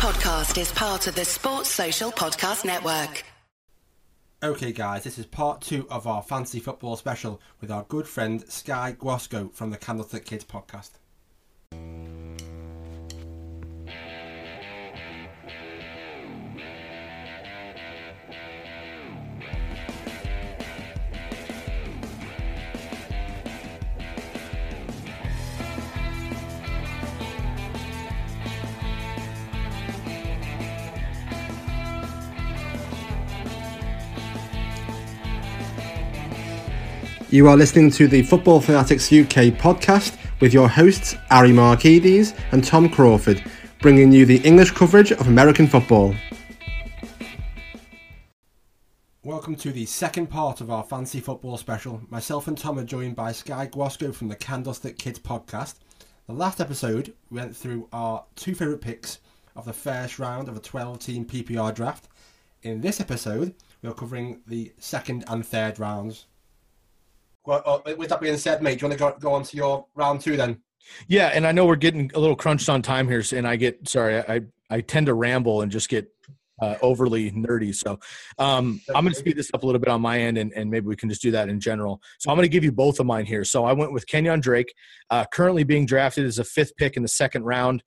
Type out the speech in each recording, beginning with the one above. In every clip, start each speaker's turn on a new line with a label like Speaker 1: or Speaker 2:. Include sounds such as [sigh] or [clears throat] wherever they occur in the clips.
Speaker 1: podcast is part of the Sports Social Podcast Network.
Speaker 2: Okay, guys, this is part two of our fantasy football special with our good friend Sky Guasco from the Candlestick Kids podcast. You are listening to the Football Fanatics UK podcast with your hosts Ari Markides and Tom Crawford, bringing you the English coverage of American football. Welcome to the second part of our fancy football special. Myself and Tom are joined by Sky Guasco from the Candlestick Kids podcast. The last episode we went through our two favourite picks of the first round of a 12 team PPR draft. In this episode, we are covering the second and third rounds. Well, uh, with that being said, mate, do you want to go, go on to your round two then?
Speaker 3: Yeah, and I know we're getting a little crunched on time here, and I get sorry, I I tend to ramble and just get uh, overly nerdy. So um, I'm going to speed this up a little bit on my end, and, and maybe we can just do that in general. So I'm going to give you both of mine here. So I went with Kenyon Drake, uh, currently being drafted as a fifth pick in the second round.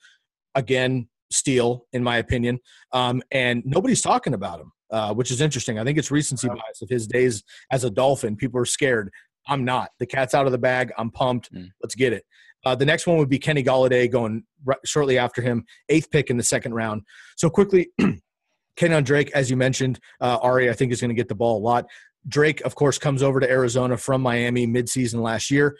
Speaker 3: Again, steal in my opinion, um, and nobody's talking about him. Uh, which is interesting. I think it's recency bias of his days as a Dolphin. People are scared. I'm not. The cat's out of the bag. I'm pumped. Mm. Let's get it. Uh, the next one would be Kenny Golladay going shortly after him, eighth pick in the second round. So quickly, [clears throat] Kenyon Drake, as you mentioned, uh, Ari, I think is going to get the ball a lot. Drake, of course, comes over to Arizona from Miami midseason last year.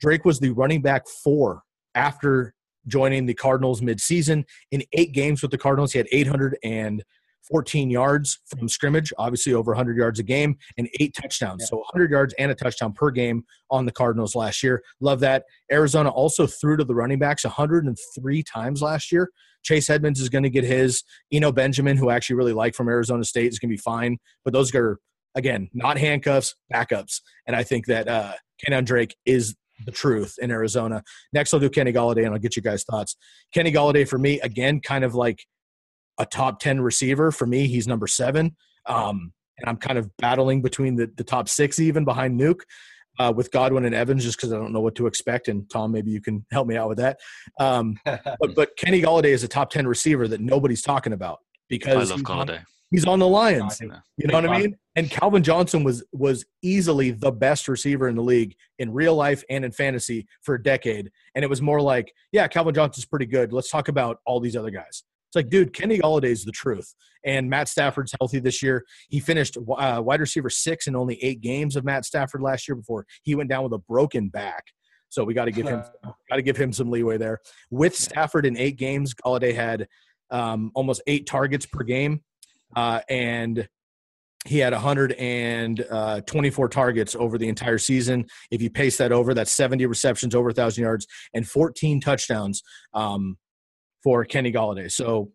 Speaker 3: Drake was the running back four after joining the Cardinals midseason. In eight games with the Cardinals, he had 800 and 14 yards from scrimmage, obviously over 100 yards a game, and eight touchdowns. Yeah. So 100 yards and a touchdown per game on the Cardinals last year. Love that. Arizona also threw to the running backs 103 times last year. Chase Edmonds is going to get his. Eno Benjamin, who I actually really like from Arizona State, is going to be fine. But those are, again, not handcuffs, backups. And I think that uh, Kenyon Drake is the truth in Arizona. Next, I'll do Kenny Golladay, and I'll get you guys' thoughts. Kenny Golladay, for me, again, kind of like – a top 10 receiver. For me, he's number seven. Um, and I'm kind of battling between the, the top six, even behind Nuke. Uh, with Godwin and Evans, just because I don't know what to expect. And Tom, maybe you can help me out with that. Um, [laughs] but, but Kenny Golladay is a top ten receiver that nobody's talking about because
Speaker 4: Golladay.
Speaker 3: On, he's on the Lions. You know what I mean? And Calvin Johnson was was easily the best receiver in the league in real life and in fantasy for a decade. And it was more like, yeah, Calvin Johnson's pretty good. Let's talk about all these other guys. It's like, dude, Kenny Golladay is the truth. And Matt Stafford's healthy this year. He finished uh, wide receiver six in only eight games of Matt Stafford last year before he went down with a broken back. So we got to give him got to give him some leeway there. With Stafford in eight games, Golladay had um, almost eight targets per game, uh, and he had 124 uh, targets over the entire season. If you pace that over, that's 70 receptions, over 1,000 yards, and 14 touchdowns. Um, for Kenny Golladay. So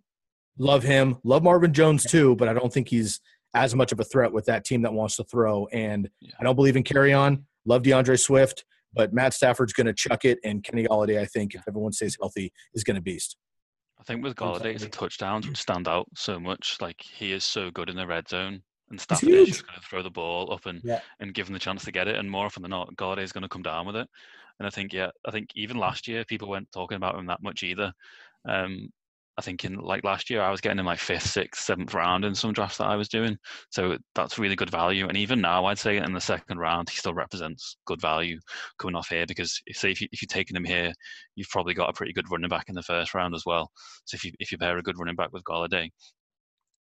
Speaker 3: love him. Love Marvin Jones too, but I don't think he's as much of a threat with that team that wants to throw. And yeah. I don't believe in Kerryon. Love DeAndre Swift, but Matt Stafford's going to chuck it, and Kenny Golladay, I think, if everyone stays healthy, is going to beast.
Speaker 4: I think with Golladay, the touchdowns would stand out so much. Like he is so good in the red zone, and Stafford is just going to throw the ball up and yeah. and give him the chance to get it. And more often than not, Golladay is going to come down with it. And I think, yeah, I think even last year people weren't talking about him that much either. Um, I think in like last year, I was getting in my fifth, sixth, seventh round in some drafts that I was doing. So that's really good value. And even now, I'd say in the second round, he still represents good value coming off here because if, say if, you, if you're taking him here, you've probably got a pretty good running back in the first round as well. So if you if you pair a good running back with Golladay,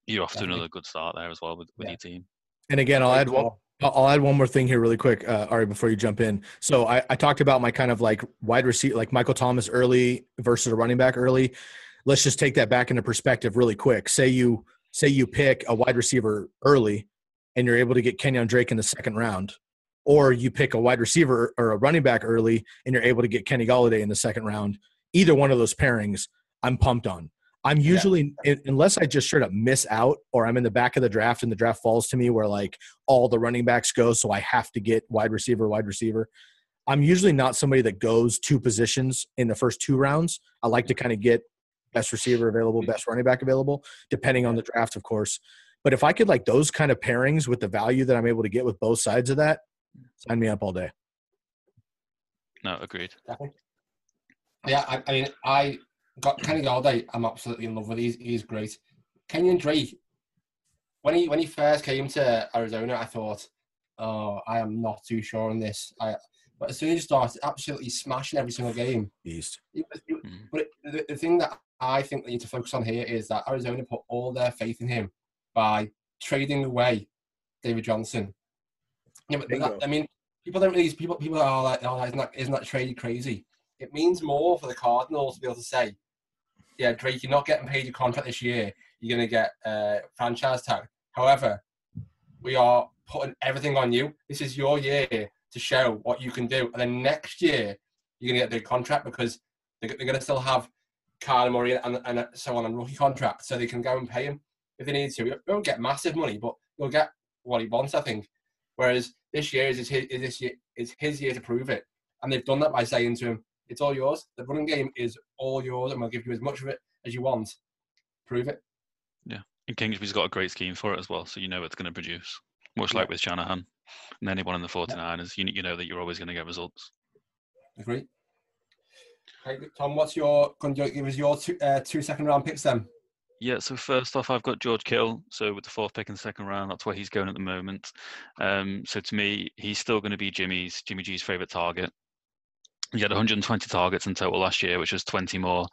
Speaker 4: you're off to another good start there as well with, with yeah. your team.
Speaker 3: And again, I'll add one. I'll add one more thing here really quick, uh, Ari, before you jump in. So I, I talked about my kind of like wide receiver, like Michael Thomas early versus a running back early. Let's just take that back into perspective really quick. Say you say you pick a wide receiver early, and you're able to get Kenyon Drake in the second round, or you pick a wide receiver or a running back early, and you're able to get Kenny Golladay in the second round. Either one of those pairings, I'm pumped on. I'm usually yeah. unless I just straight up miss out or I'm in the back of the draft and the draft falls to me where like all the running backs go, so I have to get wide receiver, wide receiver. I'm usually not somebody that goes two positions in the first two rounds. I like to kind of get best receiver available, best running back available, depending on the draft, of course. But if I could like those kind of pairings with the value that I'm able to get with both sides of that, sign me up all day.
Speaker 4: No, agreed.
Speaker 2: Definitely. Yeah, I, I mean, I got Kenny Golladay. I'm absolutely in love with. He's he's great. Kenyon Drake. When he when he first came to Arizona, I thought, oh, I am not too sure on this. I but as soon as he started absolutely smashing every single game,
Speaker 3: beast.
Speaker 2: Mm. But the, the thing that I think they need to focus on here is that Arizona put all their faith in him by trading away David Johnson. Yeah, but that, I mean, people don't really people people are like, oh, isn't that isn't that trade crazy? It means more for the Cardinals to be able to say, yeah, Drake, you're not getting paid your contract this year. You're going to get a uh, franchise tag. However, we are putting everything on you. This is your year to show what you can do. And then next year, you're going to get the contract because they're, they're going to still have Kyler Murray and, and so on on rookie contract, so they can go and pay him if they need to. You won't get massive money, but you'll get what he wants, I think. Whereas this year is his, is this year is his year to prove it, and they've done that by saying to him, "It's all yours. The running game is all yours, and we'll give you as much of it as you want. Prove it."
Speaker 4: Yeah, and Kingsbury's got a great scheme for it as well, so you know it's going to produce. Much yeah. like with Shanahan and anyone in the 49ers, you, you know that you're always going to get results.
Speaker 2: Agree. Okay, Tom, what's your, can you give us your two, uh, two second round picks then?
Speaker 4: Yeah, so first off, I've got George Kittle. So with the fourth pick in the second round, that's where he's going at the moment. Um, so to me, he's still going to be Jimmy's Jimmy G's favorite target. He had 120 targets in total last year, which was 20 more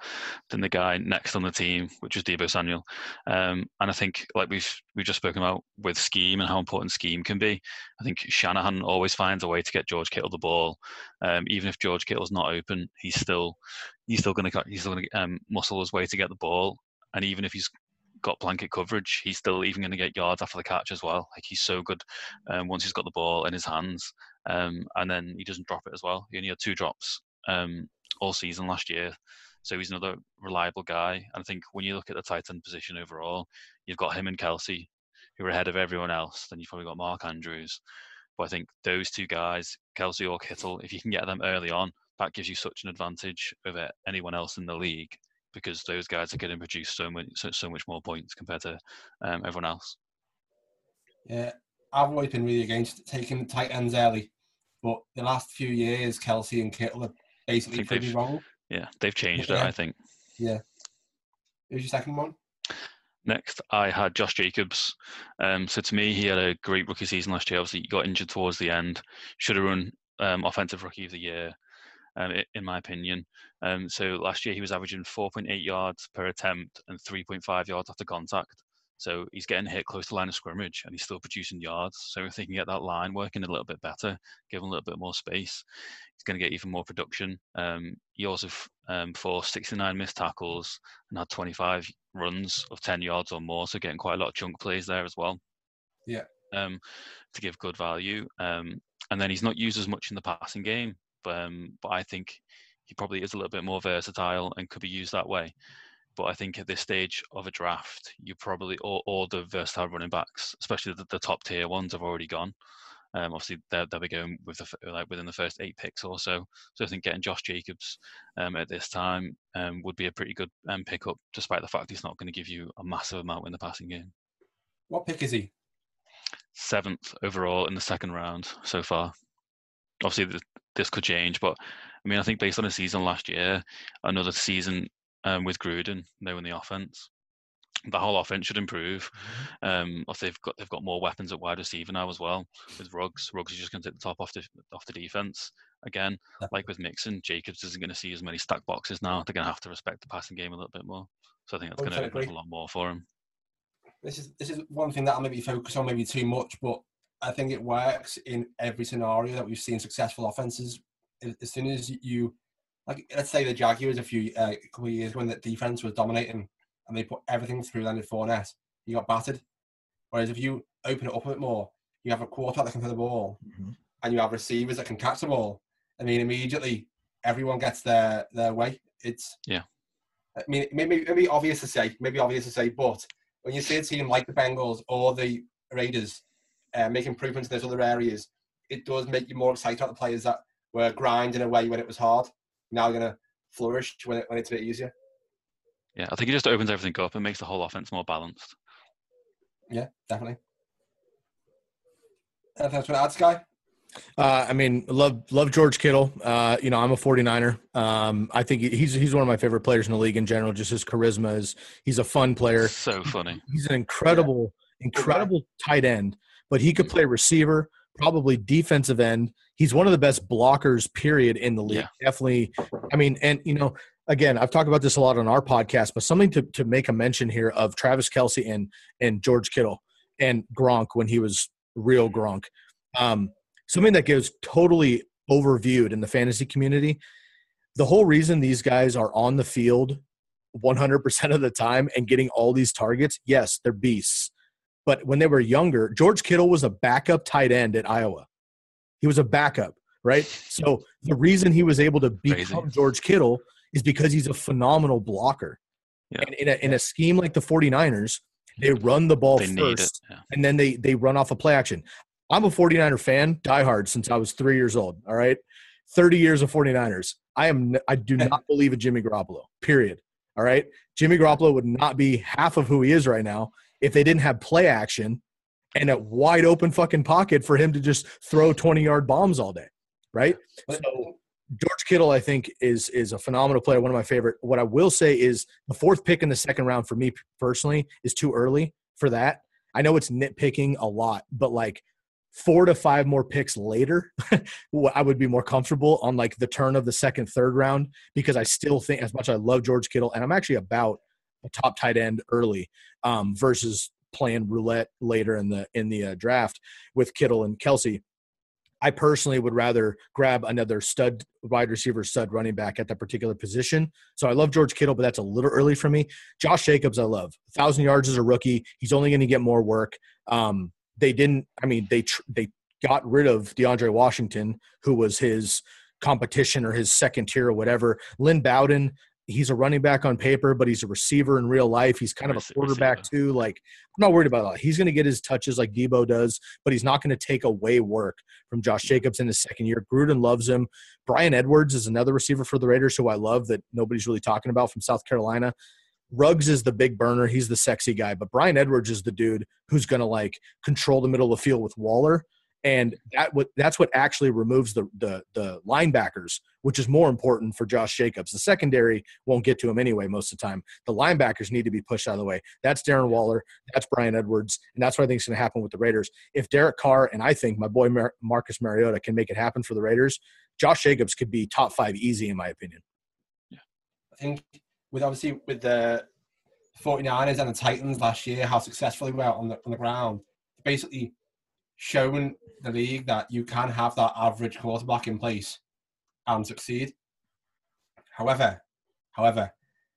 Speaker 4: than the guy next on the team, which was Deebo Samuel. Um, and I think, like we've we've just spoken about with scheme and how important scheme can be, I think Shanahan always finds a way to get George Kittle the ball. Um, even if George Kittle's not open, he's still he's still going to he's still going to um, muscle his way to get the ball. And even if he's got blanket coverage, he's still even going to get yards after the catch as well. Like he's so good um, once he's got the ball in his hands, um, and then he doesn't drop it as well. He only had two drops um, all season last year, so he's another reliable guy. And I think when you look at the tight end position overall, you've got him and Kelce, who are ahead of everyone else. Then you've probably got Mark Andrews. But I think those two guys, Kelce or Kittle, if you can get them early on, that gives you such an advantage over anyone else in the league because those guys are going to produce so much so, so much more points compared to um, everyone else.
Speaker 2: Yeah, I've always been really against taking tight ends early, but the last few years, Kelce and Kittle have basically pretty wrong.
Speaker 4: Yeah, they've changed yeah. it. I think.
Speaker 2: Yeah. Who's your second one?
Speaker 4: Next, I had Josh Jacobs. Um, so to me, he had a great rookie season last year. Obviously, he got injured towards the end. Should have run um, offensive rookie of the year um, in my opinion. Um, so last year he was averaging 4.8 yards per attempt and 3.5 yards after contact. So he's getting hit close to line of scrimmage and he's still producing yards. So if they can get that line working a little bit better, give him a little bit more space, he's going to get even more production. Um, he also um, forced 69 missed tackles and had 25 runs of 10 yards or more. So getting quite a lot of chunk plays there as well.
Speaker 2: Yeah.
Speaker 4: Um, to give good value. Um, and then he's not used as much in the passing game um, but I think he probably is a little bit more versatile and could be used that way. But I think at this stage of a draft, you probably all, all the versatile running backs, especially the, the top tier ones, have already gone. Um, obviously, they'll, they'll be going with the, like within the first eight picks or so. So I think getting Josh Jacobs um, at this time um, would be a pretty good um, pickup, despite the fact he's not going to give you a massive amount in the passing game.
Speaker 2: What pick is he?
Speaker 4: Seventh overall in the second round so far. Obviously, this could change. But I mean, I think based on the season last year, another season um, with Gruden knowing the offense, the whole offense should improve. Mm-hmm. Um, if they've got they've got more weapons at wide receiver now as well with Ruggs. Ruggs is just going to take the top off the off the defense again. Like with Mixon, Jacobs isn't going to see as many stack boxes now. They're going to have to respect the passing game a little bit more. So I think that's going to open a lot more for him.
Speaker 2: This is this is one thing that I maybe focus on maybe too much, but I think it works in every scenario that we've seen successful offenses. As soon as you, like, let's say the Jaguars a few uh, a couple of years when the defense was dominating and they put everything through Leonard Fournette, you got battered. Whereas if you open it up a bit more, you have a quarterback that can throw the ball, mm-hmm. and you have receivers that can catch the ball. I mean, immediately everyone gets their their way. It's
Speaker 4: yeah.
Speaker 2: I mean, maybe maybe obvious to say, maybe obvious to say, but when you see a team like the Bengals or the Raiders uh, make improvements in those other areas, it does make you more excited about the players that were grinding away when it was hard. Now going to flourish when, it, when it's a bit easier.
Speaker 4: Yeah, I think it just opens everything up and makes the whole offense more balanced.
Speaker 2: Yeah, definitely. Anything else to add, Sky?
Speaker 3: Uh, I mean, love love George Kittle. Uh, you know, I'm a 49er. Um, I think he's he's one of my favorite players in the league in general. Just his charisma is he's a fun player.
Speaker 4: So funny.
Speaker 3: He's an incredible, yeah. incredible tight end. But he could play receiver, probably defensive end. He's one of the best blockers, period, in the league. Yeah. Definitely. I mean, and you know, again, I've talked about this a lot on our podcast, but something to to make a mention here of Travis Kelce and and George Kittle and Gronk when he was real Gronk. Um, something that goes totally overviewed in the fantasy community. The whole reason these guys are on the field 100% of the time and getting all these targets, yes, they're beasts. But when they were younger, George Kittle was a backup tight end at Iowa. He was a backup, right? So the reason he was able to become Crazy. George Kittle is because he's a phenomenal blocker. Yeah. And in a, in a scheme like the 49ers, they run the ball they first yeah. and then they, they run off a play action. I'm a 49er fan, diehard since I was three years old. All right. 30 years of 49ers. I am I do not believe in Jimmy Garoppolo. Period. All right. Jimmy Garoppolo would not be half of who he is right now if they didn't have play action and a wide open fucking pocket for him to just throw 20 yard bombs all day. Right. So George Kittle, I think, is is a phenomenal player. One of my favorite. What I will say is the fourth pick in the second round for me personally is too early for that. I know it's nitpicking a lot, but like four to five more picks later, [laughs] I would be more comfortable on like the turn of the second, third round because I still think, as much as I love George Kittle, and I'm actually about a top tight end early um, versus playing roulette later in the in the uh, draft with Kittle and Kelce. I personally would rather grab another stud wide receiver, stud running back at that particular position. So I love George Kittle, but that's a little early for me. Josh Jacobs, I love. Thousand yards as a rookie. He's only going to get more work. Um, they didn't. I mean, they tr- they got rid of DeAndre Washington, who was his competition or his second tier or whatever. Lynn Bowden, he's a running back on paper, but he's a receiver in real life. He's kind of a quarterback too. Like I'm not worried about that. He's going to get his touches like Deebo does, but he's not going to take away work from Josh Jacobs in his second year. Gruden loves him. Bryan Edwards is another receiver for the Raiders who I love that nobody's really talking about from South Carolina. Ruggs is the big burner. He's the sexy guy, but Bryan Edwards is the dude who's going to like control the middle of the field with Waller. And that what that's what actually removes the, the the linebackers, which is more important for Josh Jacobs. The secondary won't get to him anyway most of the time. The linebackers need to be pushed out of the way. That's Darren Waller. That's Bryan Edwards, and that's what I think is going to happen with the Raiders. If Derek Carr and I think my boy Mar- Marcus Mariota can make it happen for the Raiders, Josh Jacobs could be top five easy in my opinion.
Speaker 2: Yeah, I think with obviously with the 49ers and the Titans last year, how successful they were on the on the ground, basically showing the league that you can have that average quarterback in place and succeed. However, however,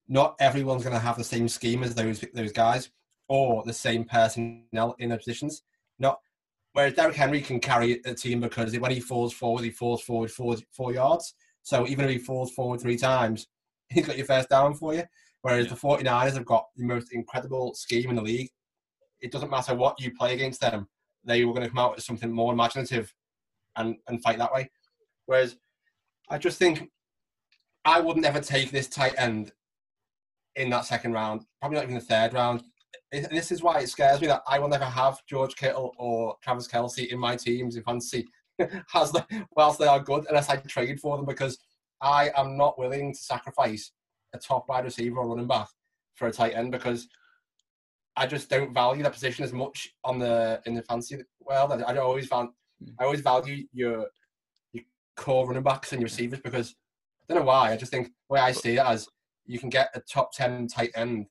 Speaker 2: not everyone's going to have the same scheme as those those guys or the same personnel in their positions. Not whereas Derrick Henry can carry a team because when he falls forward, he falls forward four, four yards. So even if he falls forward three times, [laughs] he's got your first down for you. Whereas yeah. the 49ers have got the most incredible scheme in the league. It doesn't matter what you play against them, they were going to come out with something more imaginative and, and fight that way. Whereas I just think I wouldn't ever take this tight end in that second round, probably not even the third round. This is why it scares me that I will never have George Kittle or Travis Kelce in my teams in fantasy, [laughs] as the, whilst they are good, unless I trade for them because I am not willing to sacrifice a top wide receiver or running back for a tight end because I just don't value that position as much on the in the fancy world. I, I always found hmm. I always value your your core running backs and your receivers because I don't know why. I just think the way I see it as you can get a top ten tight end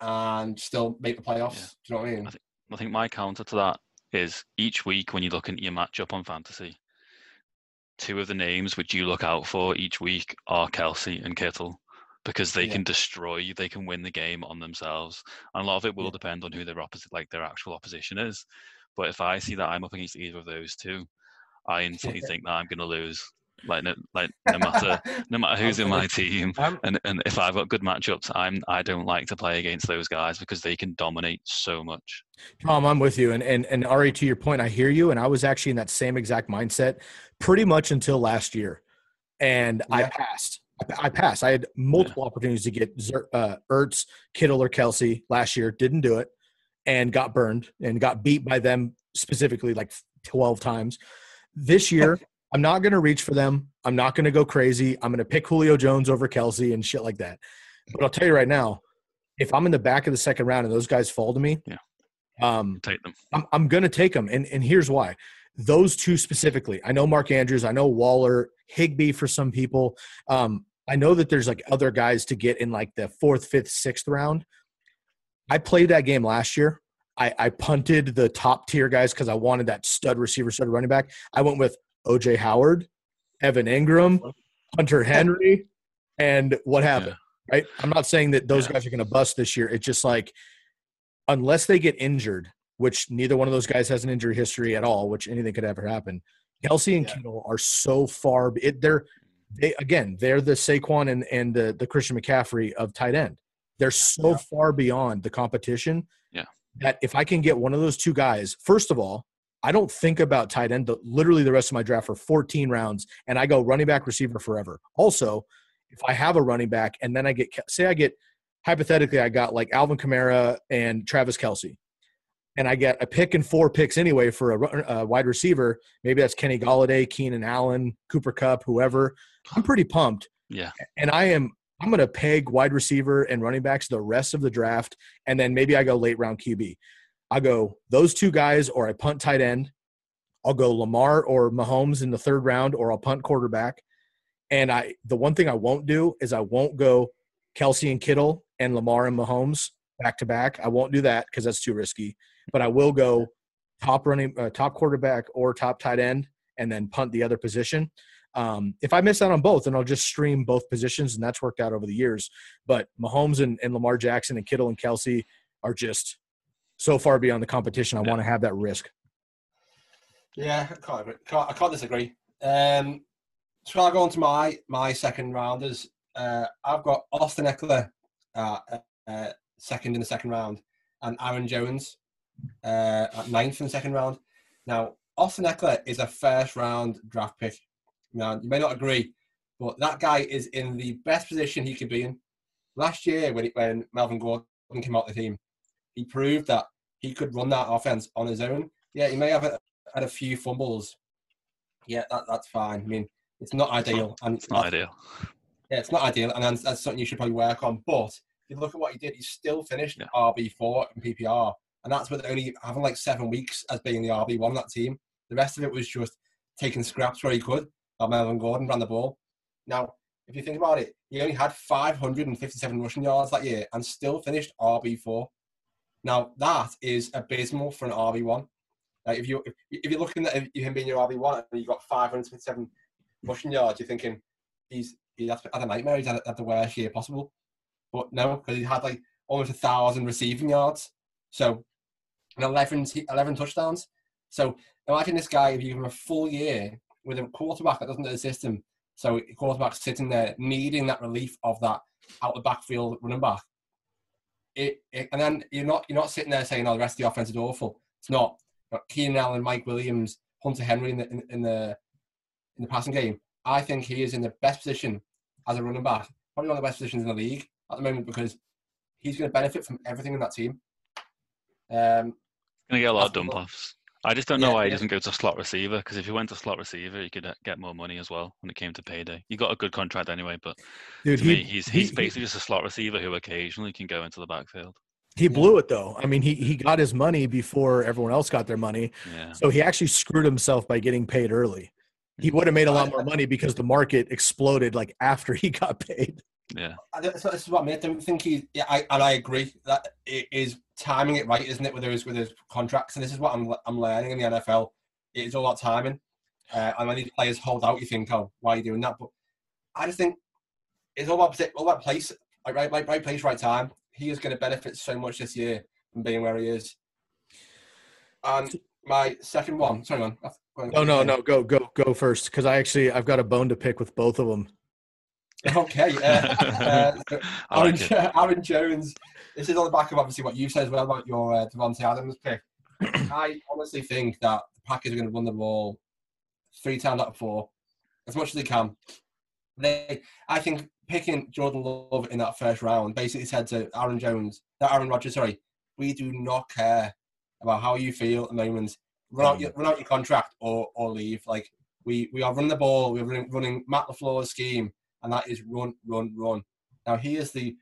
Speaker 2: and still make the playoffs. Yeah. Do you know what I mean? I
Speaker 4: think, I think my counter to that is each week when you look at your matchup on fantasy, two of the names which you look out for each week are Kelce and Kittle because they yeah. can destroy, they can win the game on themselves. And a lot of it will yeah. depend on who their opposite, like their actual opposition is. But if I see that I'm up against either of those two, I instantly [laughs] think that I'm going to lose. Like no, like no matter no matter who's in my [laughs] team, and and if I've got good matchups, I'm I don't like to play against those guys because they can dominate so much.
Speaker 3: Tom, I'm with you, and and and Ari, to your point, I hear you, and I was actually in that same exact mindset pretty much until last year, and yeah. I passed. I, I pass. I had multiple yeah. opportunities to get uh, Ertz, Kittle, or Kelce last year. Didn't do it, and got burned and got beat by them specifically like twelve times. This year, [laughs] I'm not going to reach for them. I'm not going to go crazy. I'm going to pick Julio Jones over Kelce and shit like that. But I'll tell you right now, if I'm in the back of the second round and those guys fall to me,
Speaker 4: yeah,
Speaker 3: um,
Speaker 4: take them.
Speaker 3: I'm, I'm going to take them, and and here's why. Those two specifically, I know Mark Andrews, I know Waller, Higbee for some people. Um, I know that there's like other guys to get in like the fourth, fifth, sixth round. I played that game last year. I, I punted the top tier guys because I wanted that stud receiver, stud running back. I went with OJ Howard, Evan Engram, Hunter Henry, and what happened? Yeah. Right. I'm not saying that those yeah. guys are going to bust this year. It's just like unless they get injured, which neither one of those guys has an injury history at all, which anything could ever happen. Kelce and yeah. Kittle are so far. It, they're they again. They're the Saquon and and the the Christian McCaffrey of tight end. They're so far beyond the competition.
Speaker 4: Yeah.
Speaker 3: That if I can get one of those two guys, first of all, I don't think about tight end the, literally the rest of my draft for 14 rounds, and I go running back, receiver forever. Also, if I have a running back and then I get, say, I get hypothetically, I got like Alvin Kamara and Travis Kelce, and I get a pick and four picks anyway for a, a wide receiver. Maybe that's Kenny Golladay, Keenan Allen, Cooper Kupp, whoever. I'm pretty pumped.
Speaker 4: Yeah,
Speaker 3: and I am. I'm going to peg wide receiver and running backs the rest of the draft, and then maybe I go late round QB. I go those two guys, or I punt tight end. I'll go Lamar or Mahomes in the third round, or I'll punt quarterback. And I, the one thing I won't do is I won't go Kelce and Kittle and Lamar and Mahomes back to back. I won't do that because that's too risky. But I will go top running, uh, top quarterback or top tight end, and then punt the other position. Um, if I miss out on both, then I'll just stream both positions, and that's worked out over the years. But Mahomes and, and Lamar Jackson and Kittle and Kelce are just so far beyond the competition. I yeah. want to have that risk.
Speaker 2: Yeah, I can't, I can't disagree. Um, so I'll go on to my my second rounders. Uh, I've got Austin Ekeler uh, uh, second in the second round, and Aaron Jones uh, at ninth in the second round. Now, Austin Ekeler is a first round draft pick. Now, you may not agree, but that guy is in the best position he could be in. Last year, when, when Melvin Gordon came out the team, he proved that he could run that offense on his own. Yeah, he may have a, had a few fumbles. Yeah, that, that's fine. I mean, it's not ideal.
Speaker 4: And it's not ideal.
Speaker 2: Yeah, it's not ideal, and that's, that's, something you should probably work on. But if you look at what he did, he still finished yeah. RB four in PPR, and that's with only having like seven weeks as being the RB one that team. The rest of it was just taking scraps where he could. Melvin Gordon ran the ball. Now, if you think about it, he only had 557 rushing yards that year and still finished RB four. Now that is abysmal for an RB one. Like if you if, you're looking at him being your RB one and you've got 557 rushing yards, you're thinking he's he had a nightmare. He's had, had the worst year possible. But no, because he had like almost a thousand receiving yards. So and 11, 11 touchdowns. So imagine this guy if you give him a full year with a quarterback that doesn't know the system. So quarterback sitting there needing that relief of that out the backfield running back it, it, and then you're not you're not sitting there saying, "Oh, the rest of the offense is awful." It's not. Keenan Allen, Mike Williams, Hunter Henry in the in, in, the in the passing game. I think he is in the best position as a running back, probably one of the best positions in the league at the moment because he's going to benefit from everything in that team. Um,
Speaker 4: going to get a lot of dump offs. I just don't know yeah, why he yeah. doesn't go to slot receiver because if he went to slot receiver, he could uh, get more money as well when it came to payday. He got a good contract anyway, but Dude, he, me, he's he's he, basically he, just a slot receiver who occasionally can go into the backfield.
Speaker 3: He blew it though. I mean, he he got his money before everyone else got their money.
Speaker 4: Yeah.
Speaker 3: So he actually screwed himself by getting paid early. He would have made a lot more money because the market exploded like after [laughs] he got paid.
Speaker 4: Yeah.
Speaker 2: So this is what I mean. I don't think he. Yeah, I and I agree that it is timing it right, isn't it, with his with his contracts? And this is what I'm I'm learning in the NFL. It is all about timing. Uh, and when these players hold out, you think, oh, why are you doing that? But I just think it's all about all about place, right, right, right place, right time. He is going to benefit so much this year from being where he is. And my second one, sorry, man.
Speaker 3: No, no, no. Go, go, go first, because I actually I've got a bone to pick with both of them.
Speaker 2: Okay, uh, [laughs] uh, Aaron, like Aaron, Jones. This is on the back of obviously what you said as well about your uh, Davante Adams pick. [clears throat] I honestly think that the Packers are going to run the ball three times out of four, as much as they can. They, I think picking Jordan Love in that first round basically said to Aaron Jones, that Aaron Rodgers, sorry, we do not care about how you feel at the moment. Run out your, run out your contract or, or leave. Like we, we are running the ball. We're running, running Matt LaFleur's scheme, and that is run, run, run. Now he is the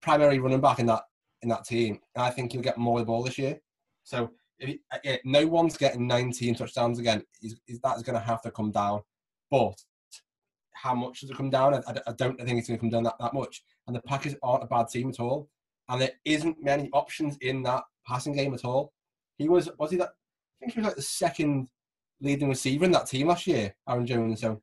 Speaker 2: primary running back in that in that team, and I think he'll get more of the ball this year. So if, if uh, no one's getting 19 touchdowns again, he's, he's, that is going to have to come down. But how much does it come down? I, I don't think it's going to come down that, that much. And the Packers aren't a bad team at all. And there isn't many options in that passing game at all. He was, was he that? I think he was like the second leading receiver in that team last year, Aaron Jones. So,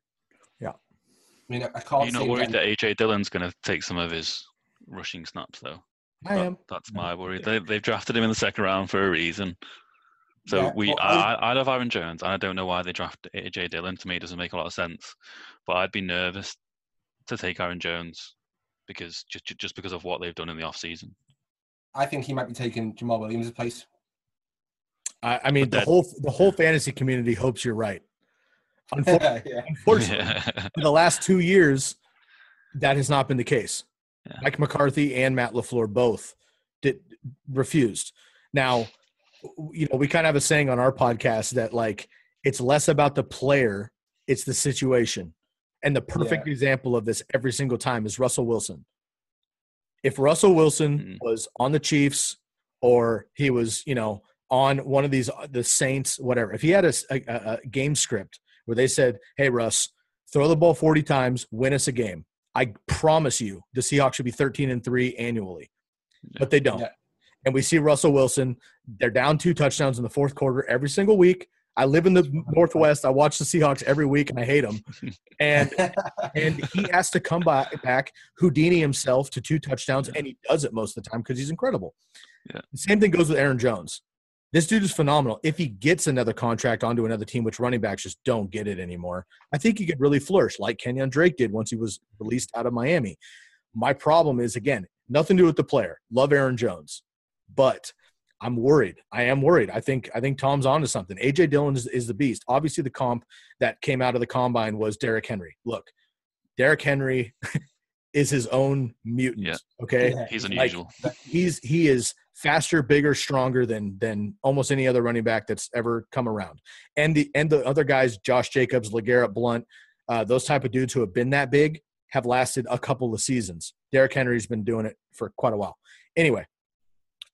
Speaker 3: yeah.
Speaker 2: I mean, I, I can't.
Speaker 4: You're not worried that AJ Dillon's going to take some of his rushing snaps, though.
Speaker 3: I
Speaker 4: that,
Speaker 3: am.
Speaker 4: That's my worry. They, they've drafted him in the second round for a reason. So yeah, we, well, I, I love Aaron Jones, and I don't know why they drafted AJ Dillon. To me, it doesn't make a lot of sense. But I'd be nervous to take Aaron Jones because just just because of what they've done in the off season.
Speaker 2: I think he might be taking Jamaal Williams' place.
Speaker 3: I, I mean, the whole the whole fantasy community hopes you're right. [laughs] Unfortunately, yeah. unfortunately yeah. [laughs] for the last two years, that has not been the case. Yeah. Mike McCarthy and Matt LaFleur both did refused. Now, you know, we kind of have a saying on our podcast that like it's less about the player, it's the situation. And the perfect yeah. example of this every single time is Russell Wilson. If Russell Wilson mm-hmm. was on the Chiefs or he was, you know, on one of these the Saints, whatever. If he had a, a, a game script where they said, "Hey Russ, throw the ball 40 times, win us a game," I promise you, the Seahawks should be 13 and three annually, but they don't. Yeah. And we see Russell Wilson. They're down two touchdowns in the fourth quarter every single week. I live in the Northwest. I watch the Seahawks every week, and I hate them. [laughs] And [laughs] and he has to come back, back Houdini himself to two touchdowns, and he does it most of the time because he's incredible. Yeah. The same thing goes with Aaron Jones. This dude is phenomenal. If he gets another contract onto another team, which running backs just don't get it anymore, I think he could really flourish like Kenyon Drake did once he was released out of Miami. My problem is, again, nothing to do with the player. Love Aaron Jones. But I'm worried. I am worried. I think I think Tom's onto something. AJ Dillon is, is the beast. Obviously, the comp that came out of the combine was Derrick Henry. Look, Derrick Henry [laughs] is his own mutant. Yeah. Okay,
Speaker 4: yeah. he's unusual.
Speaker 3: Like, he's he is faster, bigger, stronger than than almost any other running back that's ever come around. And the and the other guys, Josh Jacobs, LeGarrette Blunt, uh, those type of dudes who have been that big have lasted a couple of seasons. Derrick Henry's been doing it for quite a while. Anyway,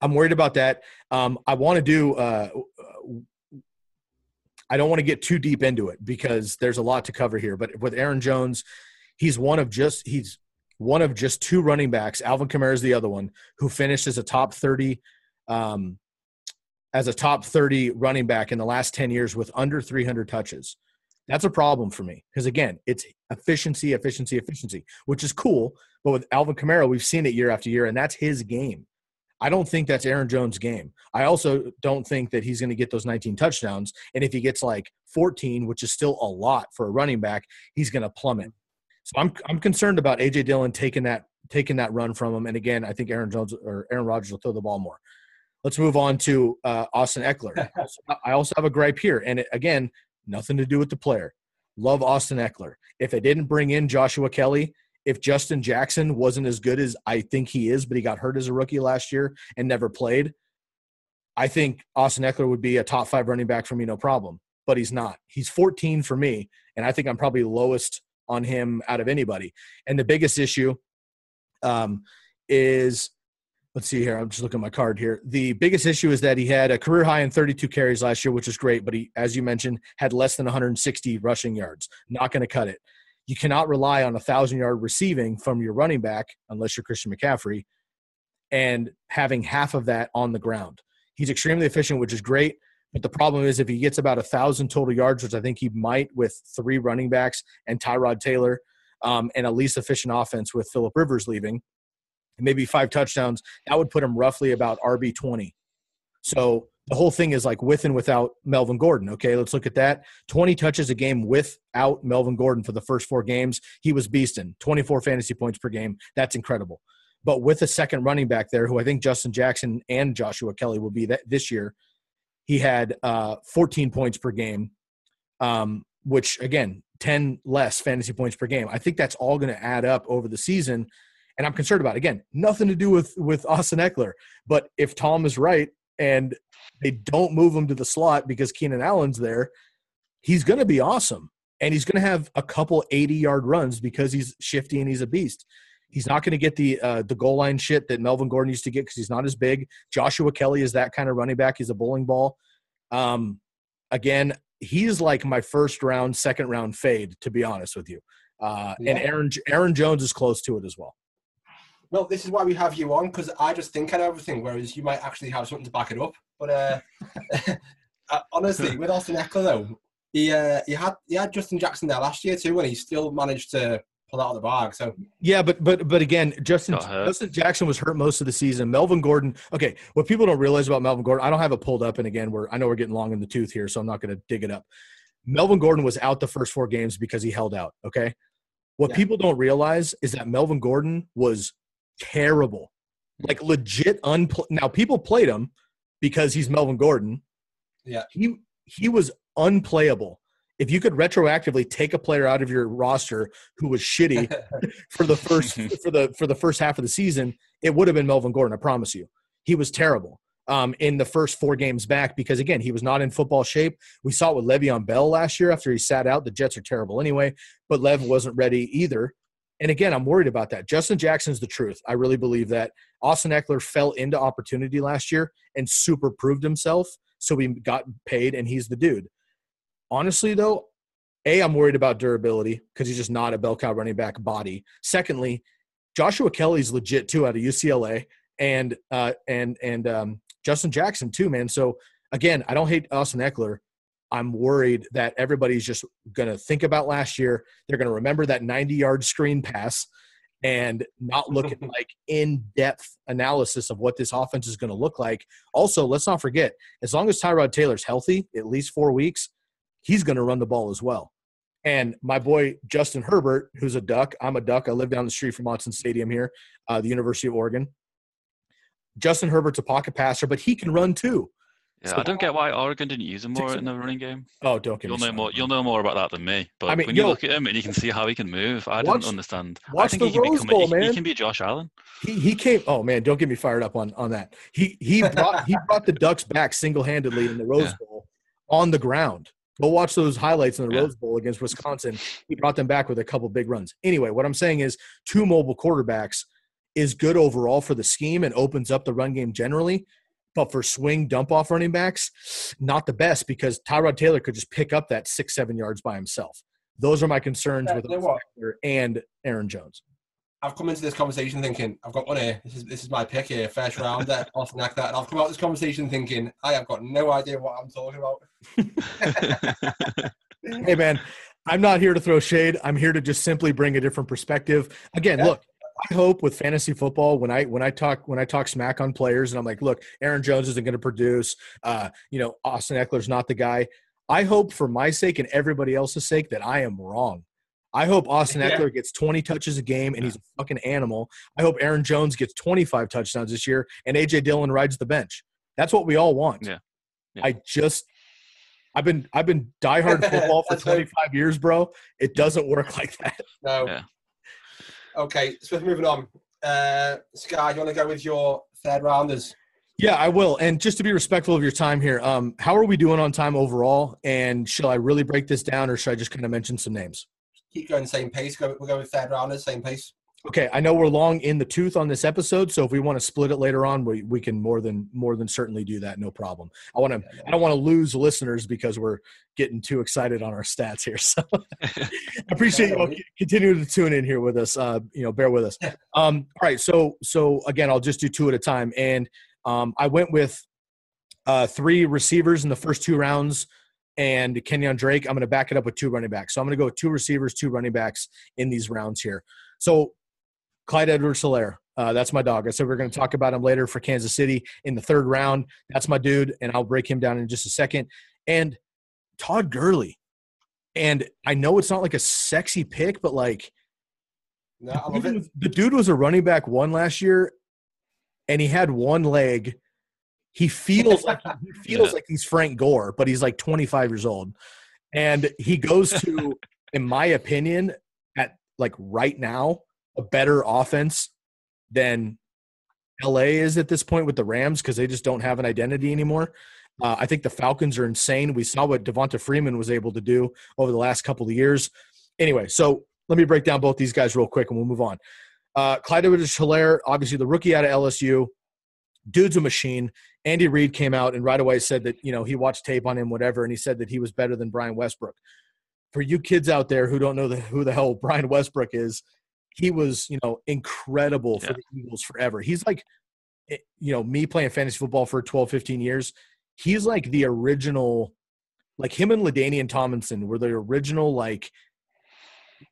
Speaker 3: I'm worried about that. Um, I want to do. Uh, I don't want to get too deep into it because there's a lot to cover here. But with Aaron Jones, he's one of just he's one of just two running backs. Alvin Kamara is the other one who finished as a top 30 um, as a top 30 running back in the last 10 years with under 300 touches. That's a problem for me because again, it's efficiency, efficiency, efficiency, which is cool. But with Alvin Kamara, we've seen it year after year, and that's his game. I don't think that's Aaron Jones' game. I also don't think that he's going to get those 19 touchdowns. And if he gets like 14, which is still a lot for a running back, he's going to plummet. So I'm I'm concerned about AJ Dillon taking that taking that run from him. And again, I think Aaron Jones or Aaron Rodgers will throw the ball more. Let's move on to uh, Austin Ekeler. I also have a gripe here, and it, again, nothing to do with the player. Love Austin Ekeler. If they didn't bring in Joshua Kelley, if Justin Jackson wasn't as good as I think he is, but he got hurt as a rookie last year and never played, I think Austin Ekeler would be a top five running back for me, no problem. But he's not. He's 14 for me, and I think I'm probably lowest on him out of anybody. And the biggest issue um, is let's see here. I'm just looking at my card here. The biggest issue is that he had a career high in 32 carries last year, which is great, but he, as you mentioned, had less than 160 rushing yards. Not going to cut it you cannot rely on a thousand yard receiving from your running back unless you're Christian McCaffrey and having half of that on the ground. He's extremely efficient, which is great. But the problem is if he gets about a thousand total yards, which I think he might with three running backs and Tyrod Taylor, um, and a least efficient offense with Philip Rivers leaving, maybe five touchdowns, that would put him roughly about RB twenty. So the whole thing is like with and without Melvin Gordon. Okay, let's look at that. 20 touches a game without Melvin Gordon for the first four games. He was beasting 24 fantasy points per game. That's incredible. But with a second running back there, who I think Justin Jackson and Joshua Kelley will be that this year, he had uh, 14 points per game, um, which again, 10 less fantasy points per game. I think that's all going to add up over the season. And I'm concerned about it. again, nothing to do with with Austin Ekeler. But if Tom is right and they don't move him to the slot because Keenan Allen's there, he's going to be awesome. And he's going to have a couple 80 yard runs because he's shifty and he's a beast. He's not going to get the uh, the goal line shit that Melvin Gordon used to get because he's not as big. Joshua Kelley is that kind of running back. He's a bowling ball. Um, again, he's like my first round, second round fade, to be honest with you. Uh, yeah. And Aaron Aaron Jones is close to it as well.
Speaker 2: Well, this is why we have you on because I just think of everything, whereas you might actually have something to back it up. But uh, [laughs] uh, honestly, with Austin Ekeler though, he uh, he had he had Justin Jackson there last year too, and he still managed to pull out of the bag. So
Speaker 3: yeah, but but but again, Justin Justin Jackson was hurt most of the season. Melvin Gordon. Okay, what people don't realize about Melvin Gordon, I don't have it pulled up, and again, we're I know we're getting long in the tooth here, so I'm not going to dig it up. Melvin Gordon was out the first four games because he held out. Okay, what yeah. people don't realize is that Melvin Gordon was terrible, like legit unpl- Now people played him because he's Melvin Gordon.
Speaker 2: Yeah,
Speaker 3: he he was unplayable if you could retroactively take a player out of your roster who was shitty [laughs] for the first for the for the first half of the season, it would have been Melvin Gordon. I promise you, he was terrible um, in the first four games back because again he was not in football shape. We saw it with Le'Veon Bell last year after he sat out. The Jets are terrible anyway, but Lev wasn't ready either. And again, I'm worried about that. Justin Jackson's the truth. I really believe that Austin Ekeler fell into opportunity last year and super proved himself. So he got paid, and he's the dude. Honestly, though, a I'm worried about durability because he's just not a bell cow running back body. Secondly, Joshua Kelley's legit too out of UCLA, and uh, and and um, Justin Jackson too, man. So again, I don't hate Austin Ekeler. I'm worried that everybody's just going to think about last year. They're going to remember that 90 yard screen pass and not look at [laughs] like in depth analysis of what this offense is going to look like. Also, let's not forget, as long as Tyrod Taylor's healthy, at least four weeks, he's going to run the ball as well. And my boy Justin Herbert, who's a duck, I'm a duck. I live down the street from Autzen Stadium here, uh, the University of Oregon. Justin Herbert's a pocket passer, but he can run too.
Speaker 4: Yeah, so, I don't get why Oregon didn't use him more in the running game.
Speaker 3: Oh, don't get
Speaker 4: you'll know more. You'll know more about that than me. But I mean, when you yo, look at him and you can see how he can move, I watch, didn't understand.
Speaker 3: Watch
Speaker 4: I
Speaker 3: think the he Rose Bowl, man.
Speaker 4: He can be Josh Allen.
Speaker 3: He he came. Oh man, don't get me fired up on on that. He he brought he [laughs] brought the Ducks back single handedly in the Rose yeah. Bowl on the ground. Go watch those highlights in the yeah. Rose Bowl against Wisconsin. He brought them back with a couple big runs. Anyway, what I'm saying is two mobile quarterbacks is good overall for the scheme and opens up the run game generally. But for swing dump off running backs, not the best because Tyrod Taylor could just pick up that six, seven yards by himself. Those are my concerns yeah, with and Aaron Jones.
Speaker 2: I've come into this conversation thinking I've got one here. This is this is my pick here, first round that like that. And I've come out this conversation thinking I have got no idea what I'm talking
Speaker 3: about. [laughs] hey man, I'm not here to throw shade. I'm here to just simply bring a different perspective. Again, yeah. look, I hope with fantasy football when I when I talk when I talk smack on players and I'm like, look, Aaron Jones isn't going to produce. Uh, you know, Austin Ekeler's not the guy. I hope for my sake and everybody else's sake that I am wrong. I hope Austin yeah. Ekeler gets 20 touches a game and he's a fucking animal. I hope Aaron Jones gets 25 touchdowns this year and AJ Dillon rides the bench. That's what we all want.
Speaker 4: Yeah.
Speaker 3: yeah. I just I've been I've been diehard [laughs] football for 25 years, bro. It doesn't work like that.
Speaker 2: No.
Speaker 4: Yeah.
Speaker 2: Okay, so moving on. Uh, Sky, you want to go with your third rounders?
Speaker 3: Yeah, I will. And just to be respectful of your time here, um, how are we doing on time overall? And shall I really break this down, or should I just kind of mention some names?
Speaker 2: Keep going the same pace. Go, we'll go with third rounders, same pace.
Speaker 3: Okay, I know we're long in the tooth on this episode, so if we want to split it later on, we, we can more than more than certainly do that. No problem. I want to. Yeah, I don't want to lose listeners because we're getting too excited on our stats here. [laughs] So I [laughs] appreciate you all continuing to tune in here with us. Uh, you know, bear with us. Um, all right, so so again, I'll just do two at a time, and um, I went with uh, three receivers in the first two rounds and Kenyon Drake. I'm going to back it up with two running backs. So I'm going to go with two receivers, two running backs in these rounds here. So Clyde Edwards Helaire. Uh, that's my dog. I said we're going to talk about him later for Kansas City in the third round. That's my dude, and I'll break him down in just a second. And Todd Gurley. And I know it's not like a sexy pick, but like
Speaker 2: no, the, dude
Speaker 3: was, the dude was a running back one last year, and he had one leg he feels like he [laughs] feels yeah. like he's Frank Gore, but he's like 25 years old, and he goes to [laughs] in my opinion, at like right now, a better offense than LA is at this point with the Rams because they just don't have an identity anymore. Uh, I think the Falcons are insane. We saw what Devonta Freeman was able to do over the last couple of years. Anyway, so let me break down both these guys real quick and we'll move on. Uh, Clyde Edwards Helaire, obviously the rookie out of LSU, dude's a machine. Andy Reid came out and right away said that you know he watched tape on him, whatever, and he said that he was better than Brian Westbrook. For you kids out there who don't know the, who the hell Brian Westbrook is, he was you know incredible for the Eagles forever. He's like, eh, you know, me playing fantasy football for 12, 15 years. He's like the original, like him and LaDainian Tomlinson were the original like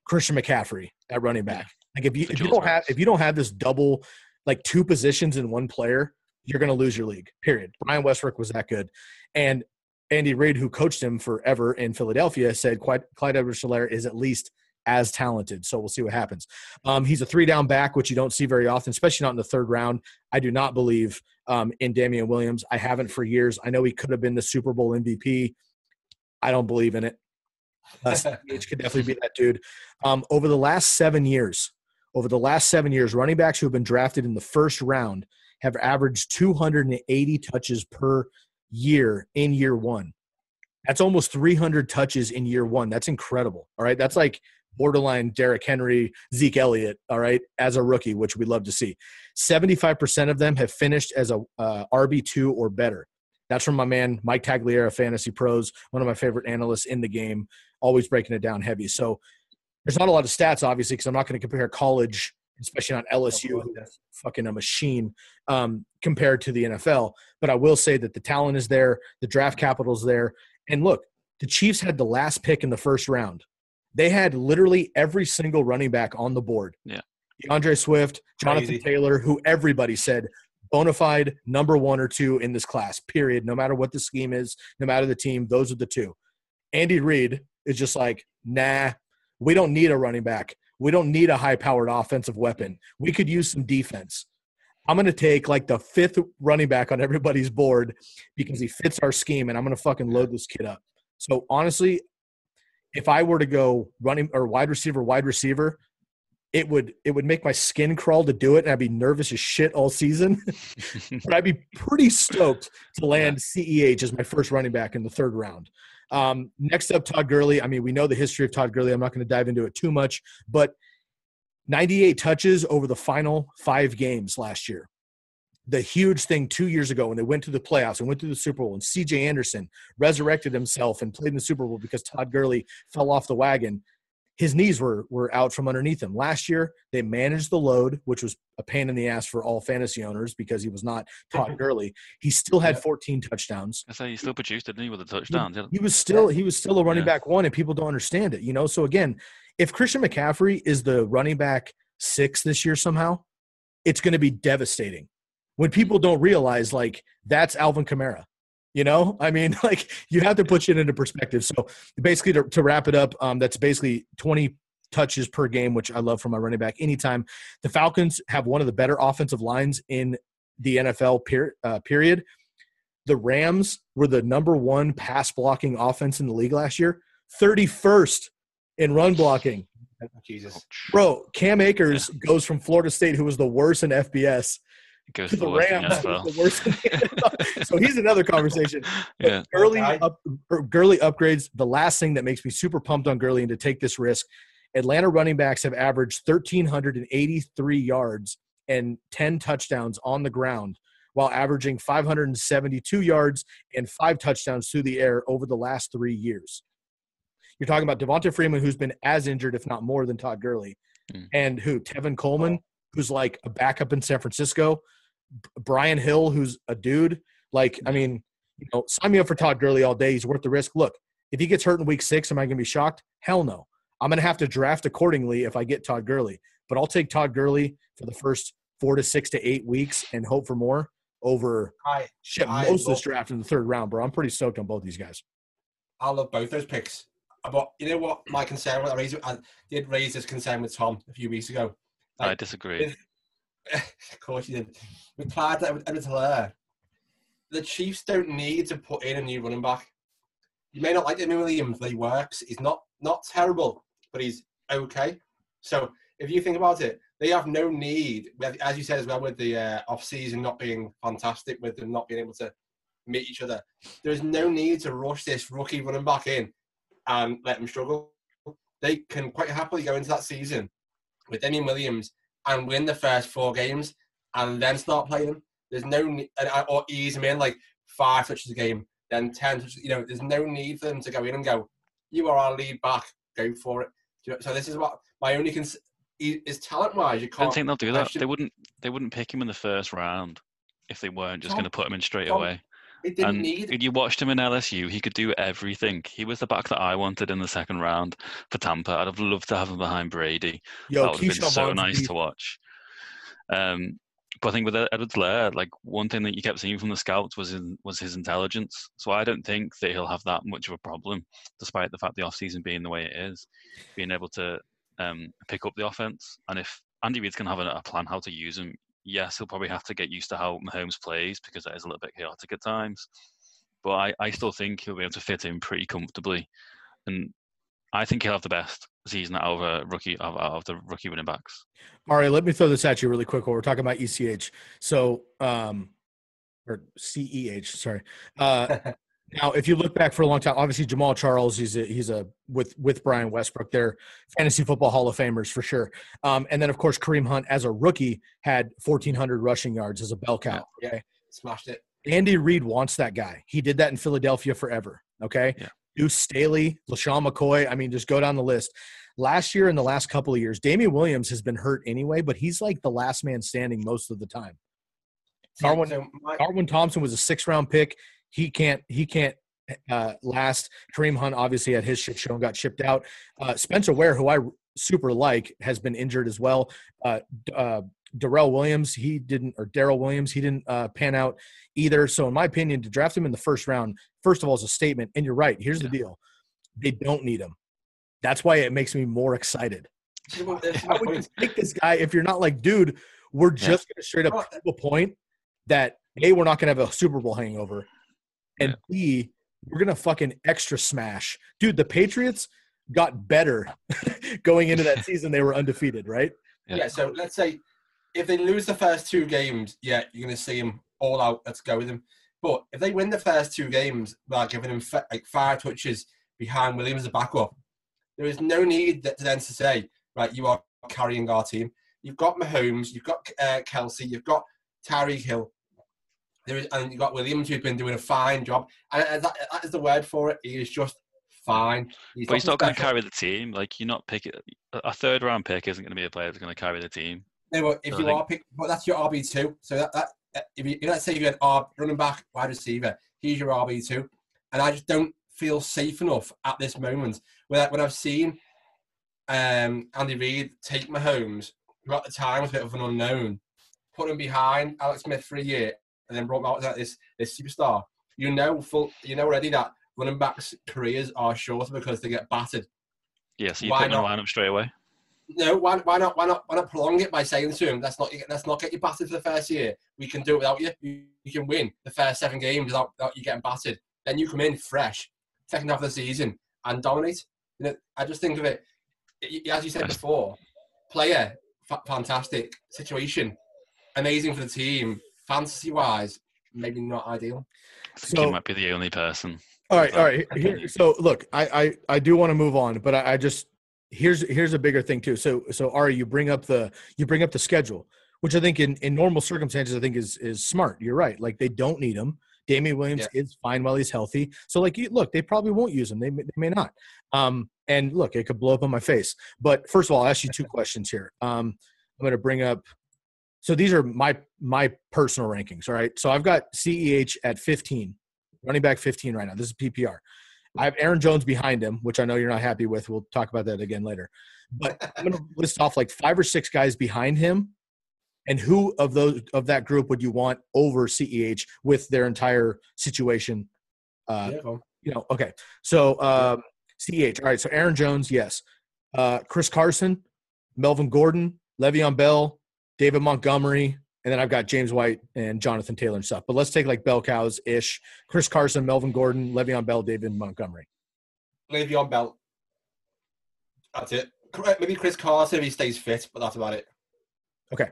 Speaker 3: Christian McCaffrey at running back. Like if you if you don't have if you don't have this double like two positions in one player, you're going to lose your league. Period. Brian Westbrook was that good, and Andy Reid, who coached him forever in Philadelphia, said Clyde, Clyde Edwards-Helaire is at least as talented. So we'll see what happens. Um, he's a three down back, which you don't see very often, especially not in the third round. I do not believe um, in Damien Williams. I haven't for years. I know he could have been the Super Bowl MVP. I don't believe in it. Uh, [laughs] could definitely be that dude. Um, over the last seven years, over the last seven years, running backs who have been drafted in the first round have averaged 280 touches per year in year one. That's almost 300 touches in year one. That's incredible. All right. That's like borderline Derrick Henry, Zeke Elliott, all right, as a rookie, which we love to see. 75% of them have finished as a uh, RB2 or better. That's from my man, Mike Tagliere, Fantasy Pros, one of my favorite analysts in the game, always breaking it down heavy. So there's not a lot of stats, obviously, because I'm not going to compare college, especially not LSU, who's fucking a machine, um, compared to the NFL. But I will say that the talent is there, the draft capital is there. And look, the Chiefs had the last pick in the first round. They had literally every single running back on the board.
Speaker 4: Yeah.
Speaker 3: D'Andre Swift, Jonathan Crazy. Taylor, who everybody said bona fide number one or two in this class, period. No matter what the scheme is, no matter the team, those are the two. Andy Reid is just like, nah, we don't need a running back. We don't need a high powered offensive weapon. We could use some defense. I'm going to take like the fifth running back on everybody's board because he fits our scheme and I'm going to fucking load this kid up. So honestly, if I were to go running or wide receiver, wide receiver, it would it would make my skin crawl to do it and I'd be nervous as shit all season. [laughs] but I'd be pretty stoked to land CEH as my first running back in the third round. Um, next up, Todd Gurley. I mean, we know the history of Todd Gurley. I'm not going to dive into it too much, but 98 touches over the final five games last year. The huge thing two years ago when they went to the playoffs and went to the Super Bowl, and CJ Anderson resurrected himself and played in the Super Bowl because Todd Gurley fell off the wagon his knees were were out from underneath him. Last year, they managed the load, which was a pain in the ass for all fantasy owners because he was not Todd Gurley. [laughs] He still had 14 touchdowns.
Speaker 4: I say he still produced, didn't he, with the touchdowns?
Speaker 3: He, he was still he was still a running yeah. back one, and people don't understand it. You know, so again, if Christian McCaffrey is the running back six this year somehow, it's going to be devastating. When people don't realize, like that's Alvin Kamara. You know, I mean, [laughs] like you have to put it into perspective. So basically, to, to wrap it up, um, that's basically 20 touches per game, which I love from my running back anytime. The Falcons have one of the better offensive lines in the NFL per, uh, period. The Rams were the number one pass blocking offense in the league last year, 31st in run blocking.
Speaker 2: Jesus.
Speaker 3: Bro, Cam Akers goes from Florida State, who was the worst in FBS,
Speaker 4: goes to the, the Rams.
Speaker 3: The [laughs] so he's another conversation. [laughs] yeah. Gurley, up, Gurley upgrades. The last thing that makes me super pumped on Gurley and to take this risk, Atlanta running backs have averaged 1,383 yards and 10 touchdowns on the ground while averaging 572 yards and five touchdowns through the air over the last three years. You're talking about Devonta Freeman, who's been as injured, if not more, than Todd Gurley, mm. and who Tevin Coleman, who's like a backup in San Francisco, Brian Hill, who's a dude. Like, I mean, you know, sign me up for Todd Gurley all day. He's worth the risk. Look, if he gets hurt in week six, am I going to be shocked? Hell no. I'm going to have to draft accordingly if I get Todd Gurley. But I'll take Todd Gurley for the first four to six to eight weeks and hope for more over I, shit, I most of this draft in the third round, bro. I'm pretty stoked on both these guys.
Speaker 2: I love both those picks. Uh, but you know what? My concern, I, raised, I did raise this concern with Tom a few weeks ago.
Speaker 4: Like, I disagree. With, [laughs]
Speaker 2: of course you did. With Clyde Edwards Helaire, the Chiefs don't need to put in a new running back. You may not like Damien Williams, but he works. He's not not terrible. but he's okay. So if you think about it, they have no need, as you said as well, with the uh, off season not being fantastic, with them not being able to meet each other. There's no need to rush this rookie running back in and let them struggle. They can quite happily go into that season with Damien Williams and win the first four games and then start playing them. There's no need, uh, or ease them in like five touches a game, then 10 touches. You know, there's no need for them to go in and go, you are our lead back, go for it. So this is what my only concern is talent wise. You can't.
Speaker 4: I don't think they'll do that. They wouldn't. They wouldn't pick him in the first round if they weren't just going to put him in straight Tom, away.
Speaker 2: It didn't and need.
Speaker 4: You watched him in LSU. He could do everything. He was the back that I wanted in the second round for Tampa. I'd have loved to have him behind Brady. Yo, that would have been so nice to watch. Um, but I think with Edwards-Helaire, like one thing that you kept seeing from the scouts was in, was his intelligence. So I don't think that he'll have that much of a problem, despite the fact the offseason being the way it is, being able to um, pick up the offense. And if Andy Reid's going to have a, a, plan how to use him, yes, he'll probably have to get used to how Mahomes plays because that is a little bit chaotic at times. But I, I still think he'll be able to fit in pretty comfortably. And I think he'll have the best season out of a rookie of, of the rookie running backs.
Speaker 3: All right, let me throw this at you really quick while we're talking about ECH. So, um, or CEH, sorry. Uh, [laughs] Now, if you look back for a long time, obviously Jamaal Charles, he's a, he's a with with Brian Westbrook, they're fantasy football Hall of Famers for sure. Um, and then of course Kareem Hunt as a rookie had 1,400 rushing yards as a bell cow.
Speaker 2: Okay, yeah, smashed it.
Speaker 3: Andy Reid wants that guy. He did that in Philadelphia forever. Okay, yeah. Deuce Staley, LeSean McCoy. I mean, just go down the list. Last year and the last couple of years, Damien Williams has been hurt anyway, but he's like the last man standing most of the time. Darwin, so Darwin Thompson was a six round pick he can't he can't uh, last. Kareem Hunt obviously had his shit show and got shipped out. Uh, Spencer Ware, who I super like, has been injured as well. Uh, uh, Darrell Williams, he didn't, or Daryl Williams, he didn't uh, pan out either. So, in my opinion, to draft him in the first round, first of all, is a statement. And you're right. Here's the deal: they don't need him. That's why it makes me more excited. Why [laughs] would you take this guy if you're not like, dude? We're just yeah. going to straight up prove a point that a we're not going to have a Super Bowl hangover, and yeah. B, we're gonna fucking extra smash, dude. The Patriots got better [laughs] going into that season. They were undefeated, right?
Speaker 2: Yeah. yeah. So let's say if they lose the first two games, yeah, you're gonna see them all out. Let's go with them. But if they win the first two games by giving them like five touches behind Williams as a backup, there is no need to then to say, right, you are carrying our team. You've got Mahomes, you've got uh, Kelce, you've got Tyreek Hill. There is, and you've got Williams who's been doing a fine job, and that, that is the word for it. He is just fine.
Speaker 4: He's but he's not going to carry the team. Like you're not picking a third round pick isn't going to be a player that's going to carry the team.
Speaker 2: No, but if so you think... are pick, but that's your RB two. So that, that if you let's say you had R running back, wide receiver, he's your RB two, and I just don't feel safe enough at this moment. When when I've seen um, Andy Reid take Mahomes, who at the time was a bit of an unknown, put him behind Alex Smith for a year, and then brought out this this superstar, you know full you know already that running backs' careers are shorter because they get battered.
Speaker 4: Yeah, so you why put them line up straight away.
Speaker 2: No, why, why not? Why not? Why not prolong it by saying to him, "Let's not let's not get you battered for the first year. We can do it without you. You, can win the first seven games without, without you getting battered. Then you come in fresh, second half of the season, and dominate." You know, I just think of it as you said before. Player, fantastic situation, amazing for the team, fantasy wise, maybe not ideal.
Speaker 4: So, you might be the only person.
Speaker 3: All right, all right. Here, so look, I, I I do want to move on, but I, I just here's here's a bigger thing too. So so Ari, you bring up the you bring up the schedule, which I think in, in normal circumstances I think is is smart. You're right. Like they don't need him. Damien Williams yeah. is fine while he's healthy. So like look, they probably won't use him. They may, they may not. Um, and look, it could blow up on my face. But first of all, I'll ask you two [laughs] questions here. Um, I'm going to bring up so these are my my personal rankings. All right. So I've got CEH at 15, running back 15 right now. This is PPR. I have Aaron Jones behind him, which I know you're not happy with. We'll talk about that again later. But I'm going [laughs] to list off like five or six guys behind him, and who of those of that group would you want over CEH with their entire situation? Uh, yeah. You know, okay. So um, CEH. All right. So Aaron Jones, yes. Uh, Chris Carson, Melvin Gordon, Le'Veon Bell, David Montgomery, and then I've got James White and Jonathan Taylor and stuff. But let's take like bell cows ish. Chris Carson, Melvin Gordon, Le'Veon Bell, David Montgomery.
Speaker 2: Le'Veon Bell. That's it. Correct. Maybe Chris Carson if he stays fit, but that's about it.
Speaker 3: Okay.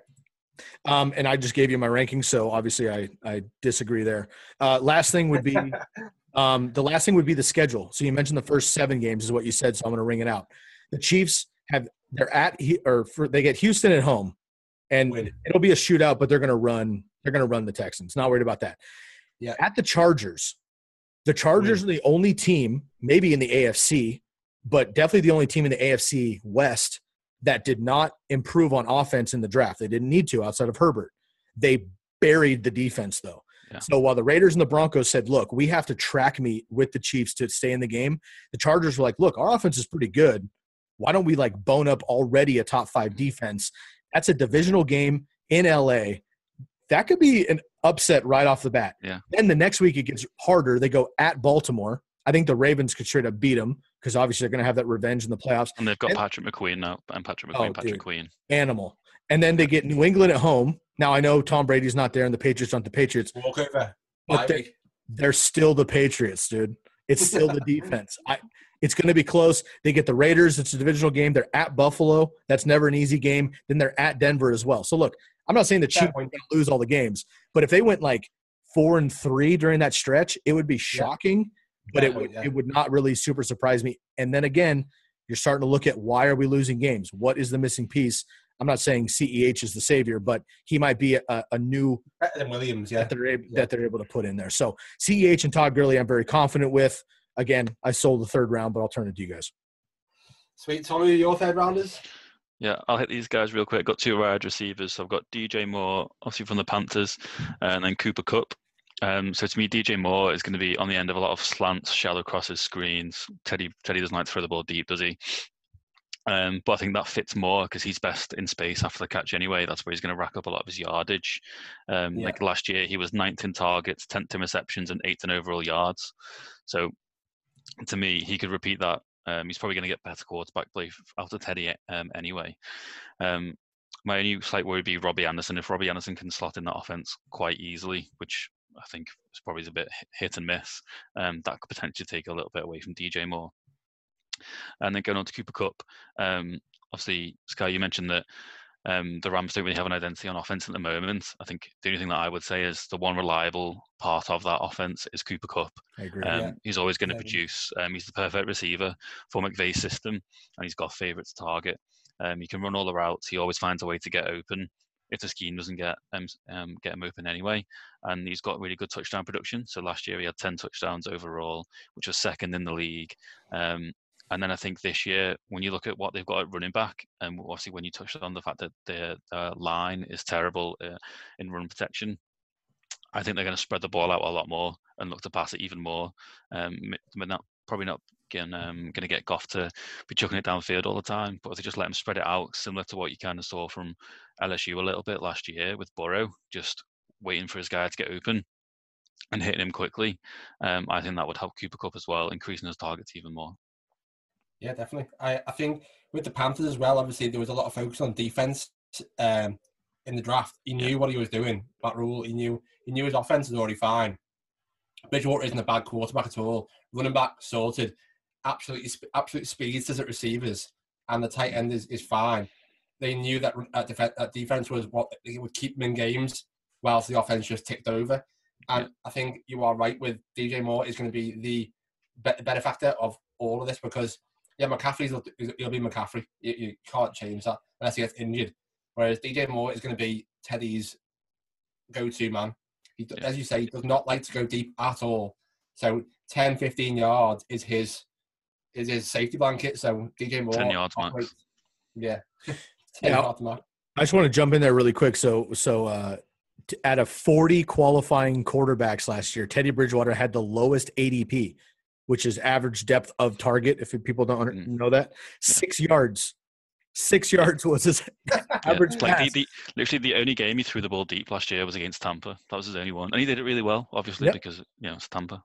Speaker 3: Um, and I just gave you my rankings, so obviously I I disagree there. Uh, last thing would be [laughs] um, the last thing would be the schedule. So you mentioned the first seven games is what you said, so I'm going to ring it out. The Chiefs have they're at or for, they get Houston at home, and Win. it'll be a shootout, but they're going to run they're going to run the Texans. Not worried about that. Yeah. At the Chargers, the Chargers Win. are the only team, maybe in the AFC, but definitely the only team in the AFC West that did not improve on offense in the draft. They didn't need to outside of Herbert. They buried the defense though. Yeah. So while the Raiders and the Broncos said, "Look, we have to track meet with the Chiefs to stay in the game," the Chargers were like, "Look, our offense is pretty good. Why don't we like bone up already a top five defense? That's a divisional game in LA. That could be an upset right off the bat.
Speaker 4: Yeah.
Speaker 3: Then the next week it gets harder. They go at Baltimore. I think the Ravens could straight up beat them because obviously they're going to have that revenge in the playoffs.
Speaker 4: And they've got and, Patrick McQueen now, and Patrick oh, McQueen, oh, Patrick McQueen,
Speaker 3: animal. And then they get New England at home. Now I know Tom Brady's not there, and the Patriots aren't the Patriots. Walk over. But they, they're still the Patriots, dude. It's still the [laughs] defense. I, it's going to be close. They get the Raiders. It's a divisional game. They're at Buffalo. That's never an easy game. Then they're at Denver as well. So look, I'm not saying the Chiefs are going to lose all the games, but if they went like four and three during that stretch, it would be shocking. Yeah. But it would yeah. it would not really super surprise me. And then again, you're starting to look at why are we losing games? What is the missing piece? I'm not saying CEH is the savior, but he might be a, a new
Speaker 2: Williams, yeah.
Speaker 3: That they're, able, yeah. that they're able to put in there. So CEH and Todd Gurley, I'm very confident with. Again, I sold the third round, but I'll turn it to you guys.
Speaker 2: Sweet. Tommy, your third rounders?
Speaker 4: Yeah, I'll hit these guys real quick. Got two wide receivers. So I've got DJ Moore, obviously from the Panthers, and then Cooper Kupp. Um, so to me, DJ Moore is going to be on the end of a lot of slants, shallow crosses, screens. Teddy Teddy doesn't like to throw the ball deep, does he? Um, but I think that fits more because he's best in space after the catch anyway. That's where he's going to rack up a lot of his yardage. Um, yeah. Like last year, he was ninth in targets, tenth in receptions, and eighth in overall yards. So to me, he could repeat that. Um, he's probably going to get better quarterback play after Teddy um, anyway. Um, my only slight worry would be Robbie Anderson. If Robbie Anderson can slot in that offense quite easily, which I think is probably a bit hit and miss, um, that could potentially take a little bit away from DJ Moore. And then going on to Cooper Kupp, um, obviously, Sky, you mentioned that um, the Rams don't really have an identity on offense at the moment. I think the only thing that I would say is the one reliable part of that offense is Cooper Kupp.
Speaker 3: I agree. Um, yeah.
Speaker 4: He's always going to yeah. produce. Um, he's the perfect receiver for McVay's system, and he's got a favourite to target. Um, he can run all the routes. He always finds a way to get open if the scheme doesn't get um, um, get him open anyway. And he's got really good touchdown production. So last year he had 10 touchdowns overall, which was second in the league. And then I think this year, when you look at what they've got at running back, and obviously when you touched on the fact that their, line is terrible uh, in run protection, I think they're going to spread the ball out a lot more and look to pass it even more. Um, not probably not going um, going to get Goff to be chucking it downfield all the time, but if they just let him spread it out, similar to what you kind of saw from LSU a little bit last year with Burrow, just waiting for his guy to get open and hitting him quickly. Um, I think that would help Cooper Kupp as well, increasing his targets even more.
Speaker 2: Yeah, definitely. I, I think with the Panthers as well, obviously there was a lot of focus on defense um, in the draft. He knew what he was doing. Matt Rhule, he knew he knew his offense was already fine. Bridgewater isn't a bad quarterback at all. Running back sorted. Absolutely, absolute speedsters at receivers, and the tight end is, is fine. They knew that uh, def- that defense was what it would keep them in games, whilst the offense just ticked over. And yeah. I think you are right with DJ Moore is going to be the benefactor of all of this because yeah, McCaffrey's he'll be McCaffrey. You, you can't change that unless he gets injured. Whereas DJ Moore is going to be Teddy's go-to man. He, yeah. As you say, he does not like to go deep at all. So 10, 15 yards is his is his safety blanket. So DJ Moore,
Speaker 4: 10 yards max.
Speaker 2: Yeah. [laughs] 10
Speaker 3: yeah, yards max. I just want to jump in there really quick. So, so uh, out of 40 qualifying quarterbacks last year, Teddy Bridgewater had the lowest ADP which is average depth of target. If people don't mm. know that, six yards. Six yards was his [laughs] [laughs] average yeah,
Speaker 4: like the, the, literally the only game he threw the ball deep last year was against Tampa. That was his only one, and he did it really well, obviously yep. because you know it's Tampa.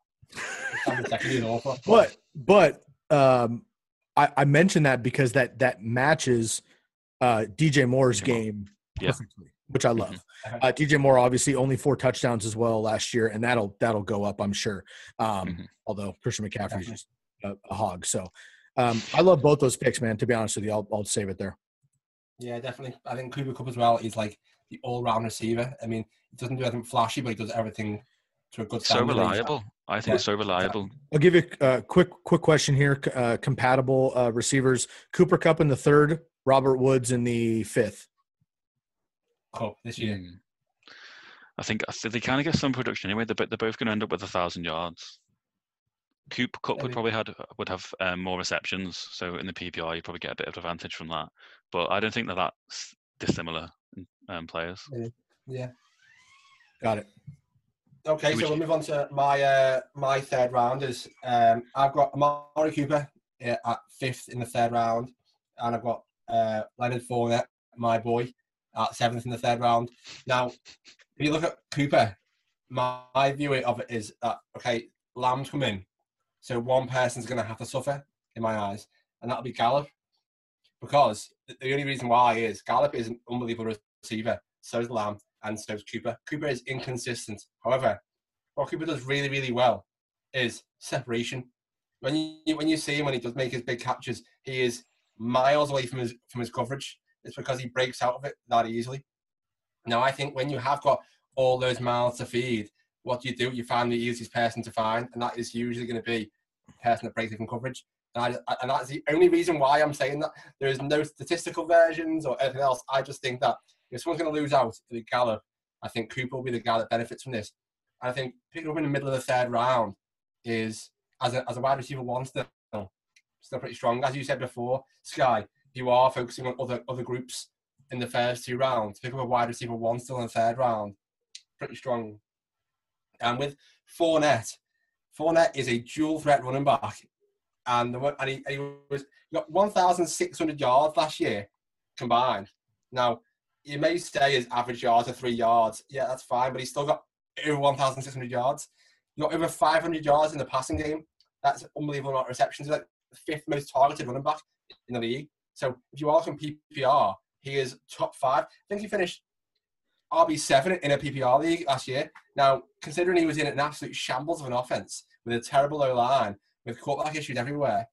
Speaker 3: but but um, I, I mentioned that because that that matches uh, DJ Moore's game perfectly which I love. Mm-hmm. Uh, DJ Moore obviously only four touchdowns as well last year, and that'll that'll go up, I'm sure. Um, mm-hmm. Although Christian McCaffrey's just a, a, hog, so Um, I love both those picks, man. To be honest with you, I'll, I'll save it there.
Speaker 2: Yeah, definitely. I think Cooper Kupp as well is like the all-round receiver. I mean, he doesn't do anything flashy, but he does everything to a good
Speaker 4: standard. So reliable. I think yeah. it's so reliable.
Speaker 3: I'll give you a quick quick question here. Uh, compatible uh, receivers: Cooper Kupp in the third, Robert Woods in the fifth.
Speaker 2: Oh, this year. Mm.
Speaker 4: I think they kind of get some production anyway. They're, they're both going to end up with a thousand yards. Coop Kupp would probably had would have um, more receptions, so in the PPR you probably get a bit of advantage from that. But I don't think that that's dissimilar um, players.
Speaker 2: Yeah.
Speaker 3: Got it.
Speaker 2: Okay, so we'll move on to my uh, my third rounders. Um, I've got Amari Cooper uh, at fifth in the third round, and I've got uh, Leonard Fournette, my boy, at seventh in the third round. Now, if you look at Cooper, my, view of it is that okay, Lamb's come in, so one person's going to have to suffer in my eyes, and that'll be Gallup, because the only reason why is Gallup is an unbelievable receiver. So is Lamb, and so is Cooper. Cooper is inconsistent. However, what Cooper does really, really well is separation. When you when you see him when he does make his big catches, he is miles away from his from his coverage. It's because he breaks out of it that easily. Now I think when you have got all those mouths to feed, what do you do? You find the easiest person to find, and that is usually going to be the person that breaks it from coverage. And, I, and that's the only reason why I'm saying that. There is no statistical versions or anything else. I just think that if someone's going to lose out to the Gallup, I think Cooper will be the guy that benefits from this. And I think picking up in the middle of the third round is, as a, as a wide receiver one, still, still pretty strong. As you said before, Sky, you are focusing on other other groups in the first two rounds. Pick up a wide receiver one still in the third round, pretty strong. And with Fournette, Fournette is a dual threat running back, and the, and he, he was he got 1,600 yards last year combined. Now you may say his average yards are three yards. Yeah, that's fine, but he's still got over 1,600 yards. Got over 500 yards in the passing game. That's unbelievable amount of receptions. He's like the fifth most targeted running back in the league. So if you ask him PPR, he is top five. I think he finished RB7 in a PPR league last year. Now, considering he was in an absolute shambles of an offense with a terrible O line, with quarterback issues everywhere,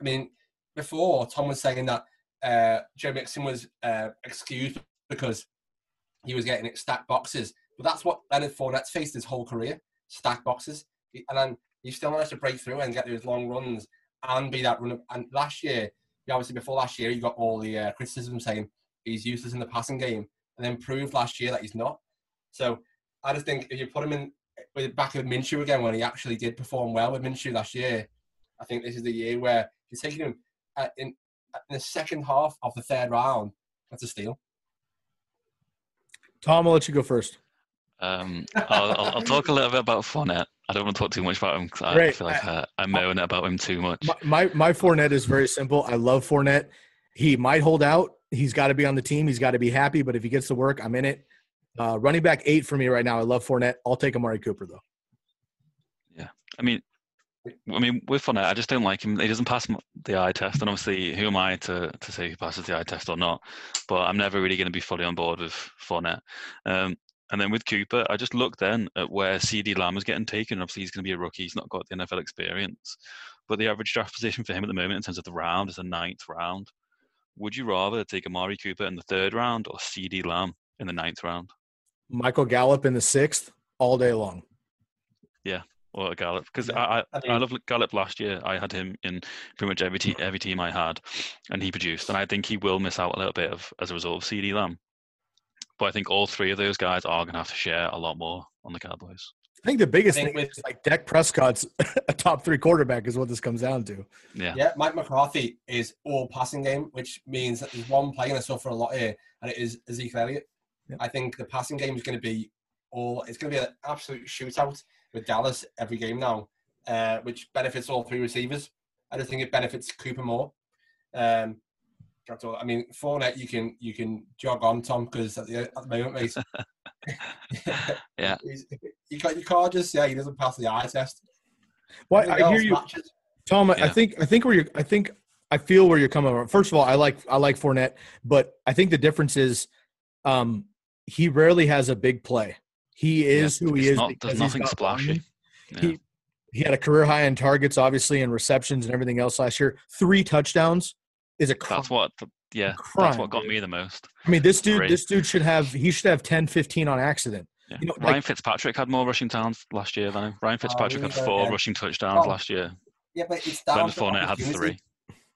Speaker 2: I mean, before Tom was saying that uh, Joe Mixon was uh, excused because he was getting stacked boxes. But that's what Leonard Fournette's faced his whole career: stacked boxes. And then he still managed to break through and get those long runs and be that runner. And last year, obviously before last year, he got all the uh, criticism saying he's useless in the passing game, and then proved last year that he's not. So I just think if you put him in with back with Minshew again when he actually did perform well with Minshew last year, I think this is the year where he's taking him uh, in, in the second half of the third round. That's a steal.
Speaker 3: Tom, I'll let you go first.
Speaker 4: Um, I'll, I'll, I'll, talk a little bit about Fournette. I don't want to talk too much about him because I feel like uh, I'm mowing about him too much.
Speaker 3: My, my, my Fournette is very simple. I love Fournette. He might hold out. He's got to be on the team. He's got to be happy. But if he gets to work, I'm in it. Uh, running back eight for me right now. I love Fournette. I'll take Amari Cooper though.
Speaker 4: Yeah, I mean, I mean, with Fournette, I just don't like him. He doesn't pass the eye test, and obviously, who am I to, to say he passes the eye test or not? But I'm never really going to be fully on board with Fournette. Um, and then with Cooper, I just looked then at where CeeDee Lamb was getting taken. Obviously, he's going to be a rookie. He's not got the NFL experience. But the average draft [laughs] position for him at the moment in terms of the round is the ninth round. Would you rather take Amari Cooper in the third round or CeeDee Lamb in the ninth round?
Speaker 3: Michael Gallup in the sixth all day long.
Speaker 4: Yeah, or Gallup because yeah. I, I, I love Gallup last year. I had him in pretty much every team every team I had, and he produced. And I think he will miss out a little bit of as a result of CeeDee Lamb. But I think all three of those guys are going to have to share a lot more on the Cowboys.
Speaker 3: I think the biggest think thing with, is like Dak Prescott's [laughs] a top three quarterback is what this comes down to.
Speaker 4: Yeah,
Speaker 2: yeah. Mike McCarthy is all passing game, which means that there's one play going to suffer a lot here, and it is Ezekiel Elliott. Yeah. I think the passing game is going to be all. It's going to be an absolute shootout with Dallas every game now, uh, which benefits all three receivers. I just think it benefits Cooper more. Um, that's all. I mean, Fournette, you can you can jog on Tom because at the, at the moment, mate, [laughs]
Speaker 4: yeah, [laughs]
Speaker 2: you can't you can't just yeah he doesn't pass the eye test.
Speaker 3: Well, I hear you, matches. Tom. Yeah. I think I think where you I think I feel where you're coming from. First of all, I like I like Fournette, but I think the difference is, um, he rarely has a big play. He is yeah, who he is.
Speaker 4: Not, there's nothing splashy.
Speaker 3: Yeah. He He had a career high in targets, obviously, and receptions and everything else last year. Three touchdowns is a crime.
Speaker 4: That's what, yeah, crime, that's what got me the most.
Speaker 3: I mean, this dude, Three. this dude should have, he should have 10, 15 on accident.
Speaker 4: Yeah. You know, Ryan like, Fitzpatrick had more rushing towns last year than him. Ryan oh, Fitzpatrick oh, had four rushing touchdowns oh. last year.
Speaker 2: Yeah, but it's down
Speaker 4: Leonard Fournette had three.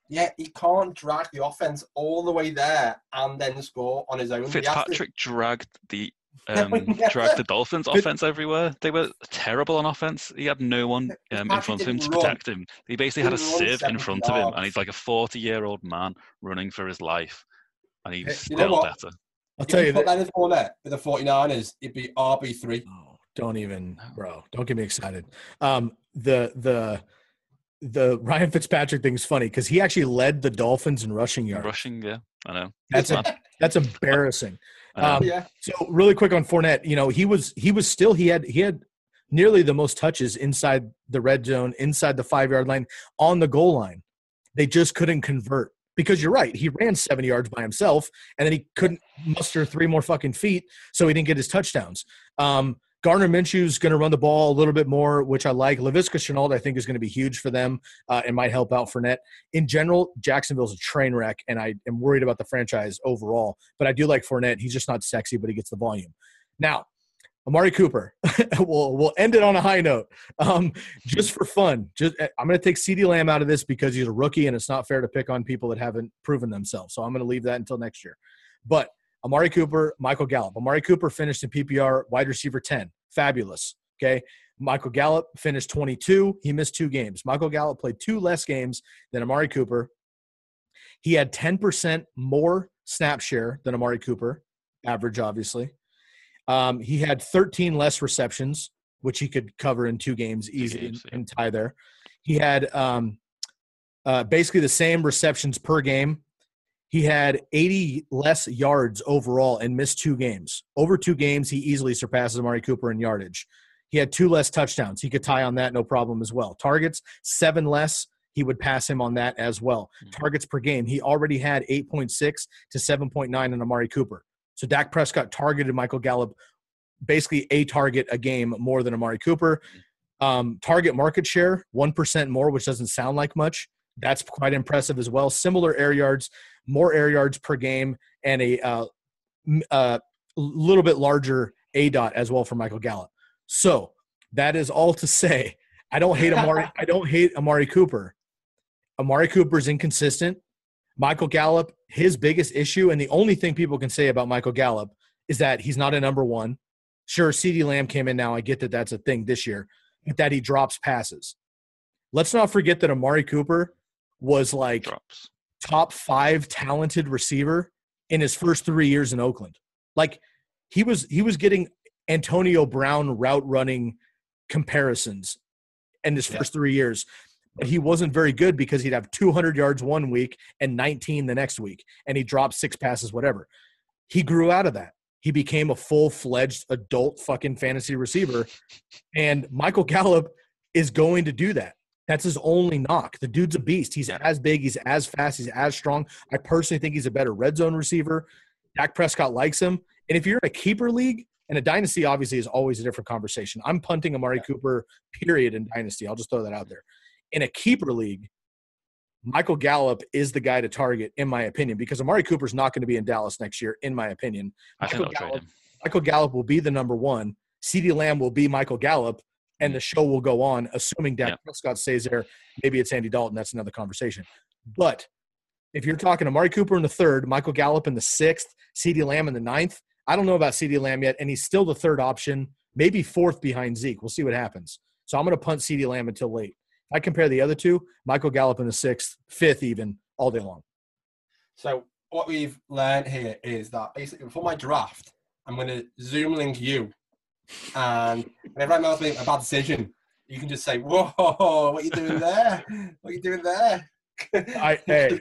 Speaker 2: Yeah, he can't drag the offense all the way there and then score on his own.
Speaker 4: Fitzpatrick to... dragged the [laughs] um, yeah. dragged the Dolphins' offense everywhere. They were terrible on offense. He had no one um, in front of him to run. protect him. He basically he had a sieve in front yards. of him, and he's like a 40 year old man running for his life, and he's you still better.
Speaker 3: I'll tell you,
Speaker 2: put that in Fournette with the 49ers, it'd be RB3.
Speaker 3: Oh, don't even, bro. Don't get me excited. Um, the the the Ryan Fitzpatrick thing is funny because he actually led the Dolphins in rushing yards.
Speaker 4: Rushing, yeah, I know.
Speaker 3: That's a, that's embarrassing. Um, yeah. So really quick on Fournette, you know, he was he was still he had he had nearly the most touches inside the red zone, inside the five yard line, on the goal line. They just couldn't convert because you're right. He ran seven yards by himself, and then he couldn't muster three more fucking feet, so he didn't get his touchdowns. Um, Gardner Minshew's going to run the ball a little bit more, which I like. Laviska Shenault, I think, is going to be huge for them uh, and might help out Fournette. In general, Jacksonville's a train wreck, and I am worried about the franchise overall. But I do like Fournette. He's just not sexy, but he gets the volume. Now, Amari Cooper. [laughs] we'll we'll end it on a high note. Um, just for fun, just eh, I'm going to take CeeDee Lamb out of this because he's a rookie, and it's not fair to pick on people that haven't proven themselves. So I'm going to leave that until next year. But Amari Cooper, Michael Gallup. Amari Cooper finished in PPR wide receiver 10 fabulous. Okay. Michael Gallup finished 22. He missed two games. Michael Gallup played two less games than Amari Cooper. He had 10% more snap share than Amari Cooper, average, obviously. Um, he had 13 less receptions, which he could cover in two games easily games, and, tie there. He had um, uh, basically the same receptions per game he had 80 less yards overall and missed two games. Over two games, he easily surpasses Amari Cooper in yardage. He had two less touchdowns. He could tie on that, no problem as well. Targets, seven less. He would pass him on that as well. Mm-hmm. Targets per game, he already had 8.6 to 7.9 in Amari Cooper. So Dak Prescott targeted Michael Gallup basically a target a game more than Amari Cooper. Um, target market share, 1% more, which doesn't sound like much. That's quite impressive as well. Similar air yards, more air yards per game, and a uh, uh, little bit larger A dot as well for Michael Gallup. So that is all to say. I don't hate Amari. [laughs] I don't hate Amari Cooper. Amari Cooper is inconsistent. Michael Gallup, his biggest issue, and the only thing people can say about Michael Gallup is that he's not a number one. Sure, CeeDee Lamb came in now. I get that that's a thing this year, but that he drops passes. Let's not forget that Amari Cooper was like drops top five talented receiver in his first three years in Oakland. Like he was he was getting Antonio Brown route running comparisons in his first three years. But he wasn't very good because he'd have 200 yards one week and 19 the next week, and he dropped six passes, whatever. He grew out of that. He became a full fledged adult fucking fantasy receiver. And Michael Gallup is going to do that. That's his only knock. The dude's a beast. He's as big, he's as fast, he's as strong. I personally think he's a better red zone receiver. Dak Prescott likes him. And if you're in a keeper league, and a dynasty obviously is always a different conversation. I'm punting Amari Cooper, period, in dynasty. I'll just throw that out there. In a keeper league, Michael Gallup is the guy to target, in my opinion, because Amari Cooper's not going to be in Dallas next year, in my opinion. Michael Gallup, Michael Gallup will be the number one. CeeDee Lamb will be Michael Gallup and mm. the show will go on, assuming Dak yeah. Prescott stays there. Maybe it's Andy Dalton. That's another conversation. But if you're talking Amari Cooper in the third, Michael Gallup in the sixth, CeeDee Lamb in the ninth, I don't know about CeeDee Lamb yet, and he's still the third option, maybe fourth behind Zeke. We'll see what happens. So I'm going to punt CeeDee Lamb until late. If I compare the other two, Michael Gallup in the sixth, fifth, even all day long.
Speaker 2: So what we've learned here is that basically for my draft, I'm going to zoom link you and whenever I make a bad decision, you can just say, "Whoa, what are you doing there? What are you doing there?"
Speaker 3: I hey,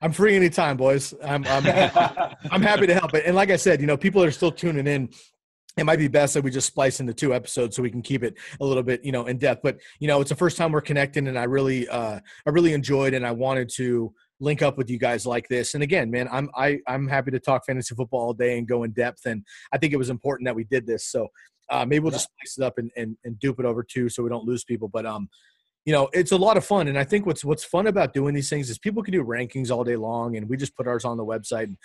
Speaker 3: I'm free anytime, boys. I'm I'm [laughs] I'm happy to help. And like I said, you know, people are still tuning in. It might be best that we just splice into two episodes so we can keep it a little bit, you know, in depth. But you know, it's the first time we're connecting, and I really, uh, I really enjoyed, and I wanted to link up with you guys like this. And again, man, I'm I, I'm happy to talk fantasy football all day and go in depth. And I think it was important that we did this. So Uh, maybe we'll yeah. just spice it up and, and and dupe it over too, so we don't lose people. But um, you know, it's a lot of fun, and I think what's what's fun about doing these things is people can do rankings all day long, and we just put ours on the website, and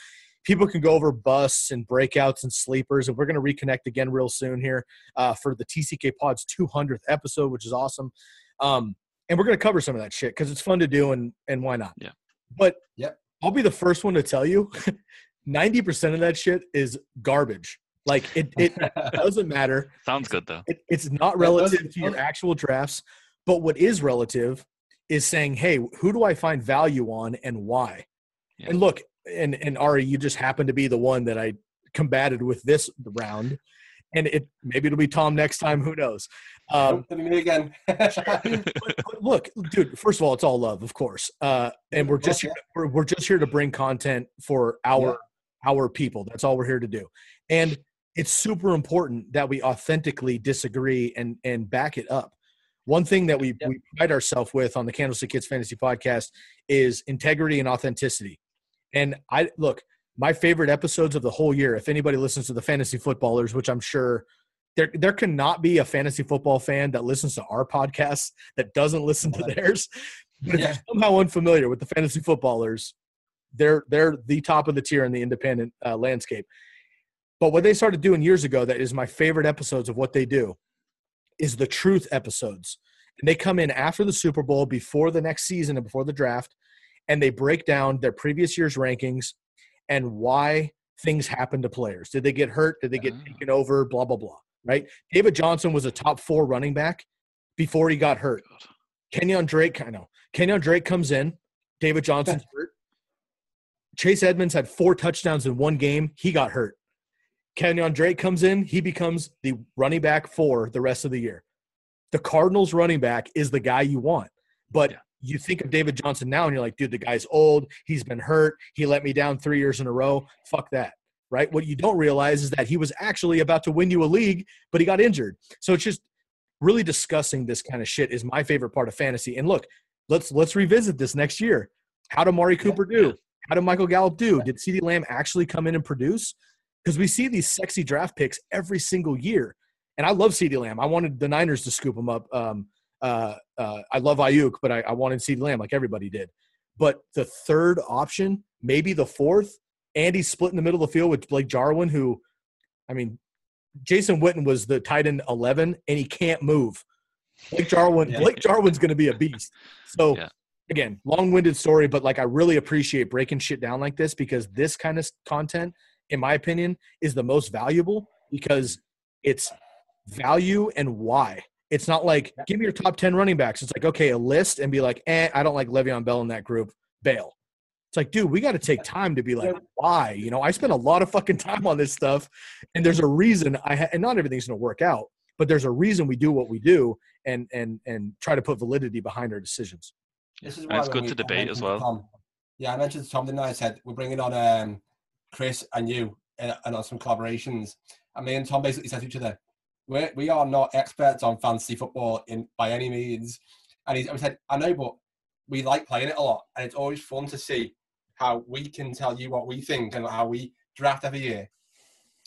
Speaker 3: people can go over busts and breakouts and sleepers, and we're going to reconnect again real soon here uh, for the TCK Pod's 200th episode, which is awesome. Um, and we're going to cover some of that shit because it's fun to do, and and why not?
Speaker 4: Yeah.
Speaker 3: But yeah, I'll be the first one to tell you, [laughs] ninety percent of that shit is garbage. Like it, it [laughs] doesn't matter.
Speaker 4: Sounds good though.
Speaker 3: It, it's not relative to your actual drafts, but what is relative is saying, hey, who do I find value on and why? Yeah. And look, and and Ari, you just happen to be the one that I combated with this round, and it maybe it'll be Tom next time. Who knows?
Speaker 2: Um, me again. [laughs]
Speaker 3: but, but look, dude. First of all, it's all love, of course, uh, and we're just here, we're, we're just here to bring content for our yeah. our people. That's all we're here to do, and it's super important that we authentically disagree and and back it up. One thing that we, yep. we pride ourselves with on the Candlestick Kids Fantasy Podcast is integrity and authenticity. And I look, my favorite episodes of the whole year, if anybody listens to the fantasy footballers, which I'm sure there there cannot be a fantasy football fan that listens to our podcast that doesn't listen to theirs. But yeah. if you're somehow unfamiliar with the fantasy footballers, they're they're the top of the tier in the independent uh, landscape. But what they started doing years ago, that is my favorite episodes of what they do, is the truth episodes. And they come in after the Super Bowl, before the next season, and before the draft, and they break down their previous year's rankings and why things happen to players. Did they get hurt? Did they get ah. taken over? Blah, blah, blah. Right? David Johnson was a top four running back before he got hurt. Kenyon Drake, I know. Kenyon Drake comes in. David Johnson's hurt. Chase Edmonds had four touchdowns in one game. He got hurt. Kenyon Drake comes in. He becomes the running back for the rest of the year. The Cardinals running back is the guy you want. But yeah you think of David Johnson now and you're like, dude, the guy's old. He's been hurt. He let me down three years in a row. Fuck that. Right. What you don't realize is that he was actually about to win you a league, but he got injured. So it's just really discussing this kind of shit is my favorite part of fantasy. And look, let's let's revisit this next year. How did Mari Cooper do? How did Michael Gallup do? Did CeeDee Lamb actually come in and produce? Because we see these sexy draft picks every single year. And I love CeeDee Lamb. I wanted the Niners to scoop him up um, uh, uh, I love Aiyuk, but I, I wanted CeeDee Lamb like everybody did. But the third option, maybe the fourth, Andy's split in the middle of the field with Blake Jarwin, who, I mean, Jason Witten was the tight end 11, and he can't move. Blake Jarwin, yeah. Blake Jarwin's going to be a beast. So, yeah. again, long-winded story, but like I really appreciate breaking shit down like this because this kind of content, in my opinion, is the most valuable because it's value and why. It's not like give me your top ten running backs. It's like okay, a list and be like, eh, I don't like Le'Veon Bell in that group. Bail. It's like, dude, we got to take time to be like, why? You know, I spend a lot of fucking time on this stuff, and there's a reason. I ha- and not everything's going to work out, but there's a reason we do what we do, and and and try to put validity behind our decisions.
Speaker 4: This is why it's good to debate as well.
Speaker 2: Tom, yeah, I mentioned to Tom, didn't I? I said we're bringing on um, Chris and you and, uh, and on some collaborations. And me and Tom basically said to each other, we're, we are not experts on fantasy football in by any means. And he, said, I know, but we like playing it a lot, and it's always fun to see how we can tell you what we think and how we draft every year.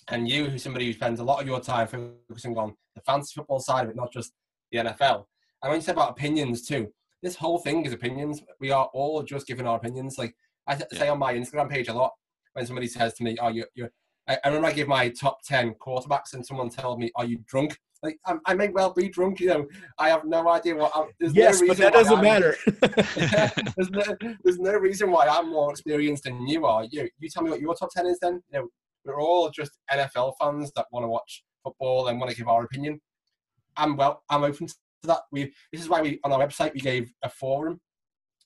Speaker 2: And you, who's somebody who spends a lot of your time focusing on the fantasy football side of it, not just the NFL. And when you said about opinions too, this whole thing is opinions. We are all just giving our opinions. Like I say on my Instagram page a lot, when somebody says to me, "Oh, you're, you're I, I, remember I gave my top 10 quarterbacks and someone told me, Are you drunk? Like, I, I may well be drunk, you know. I have no idea what I'm.
Speaker 3: There's yes, no but that doesn't I'm, matter. [laughs]
Speaker 2: there's, no, there's no reason why I'm more experienced than you are. You, you tell me what your top 10 is then. You know, we're all just NFL fans that want to watch football and want to give our opinion. I'm well, I'm open to that. We this is why we on our website we gave a forum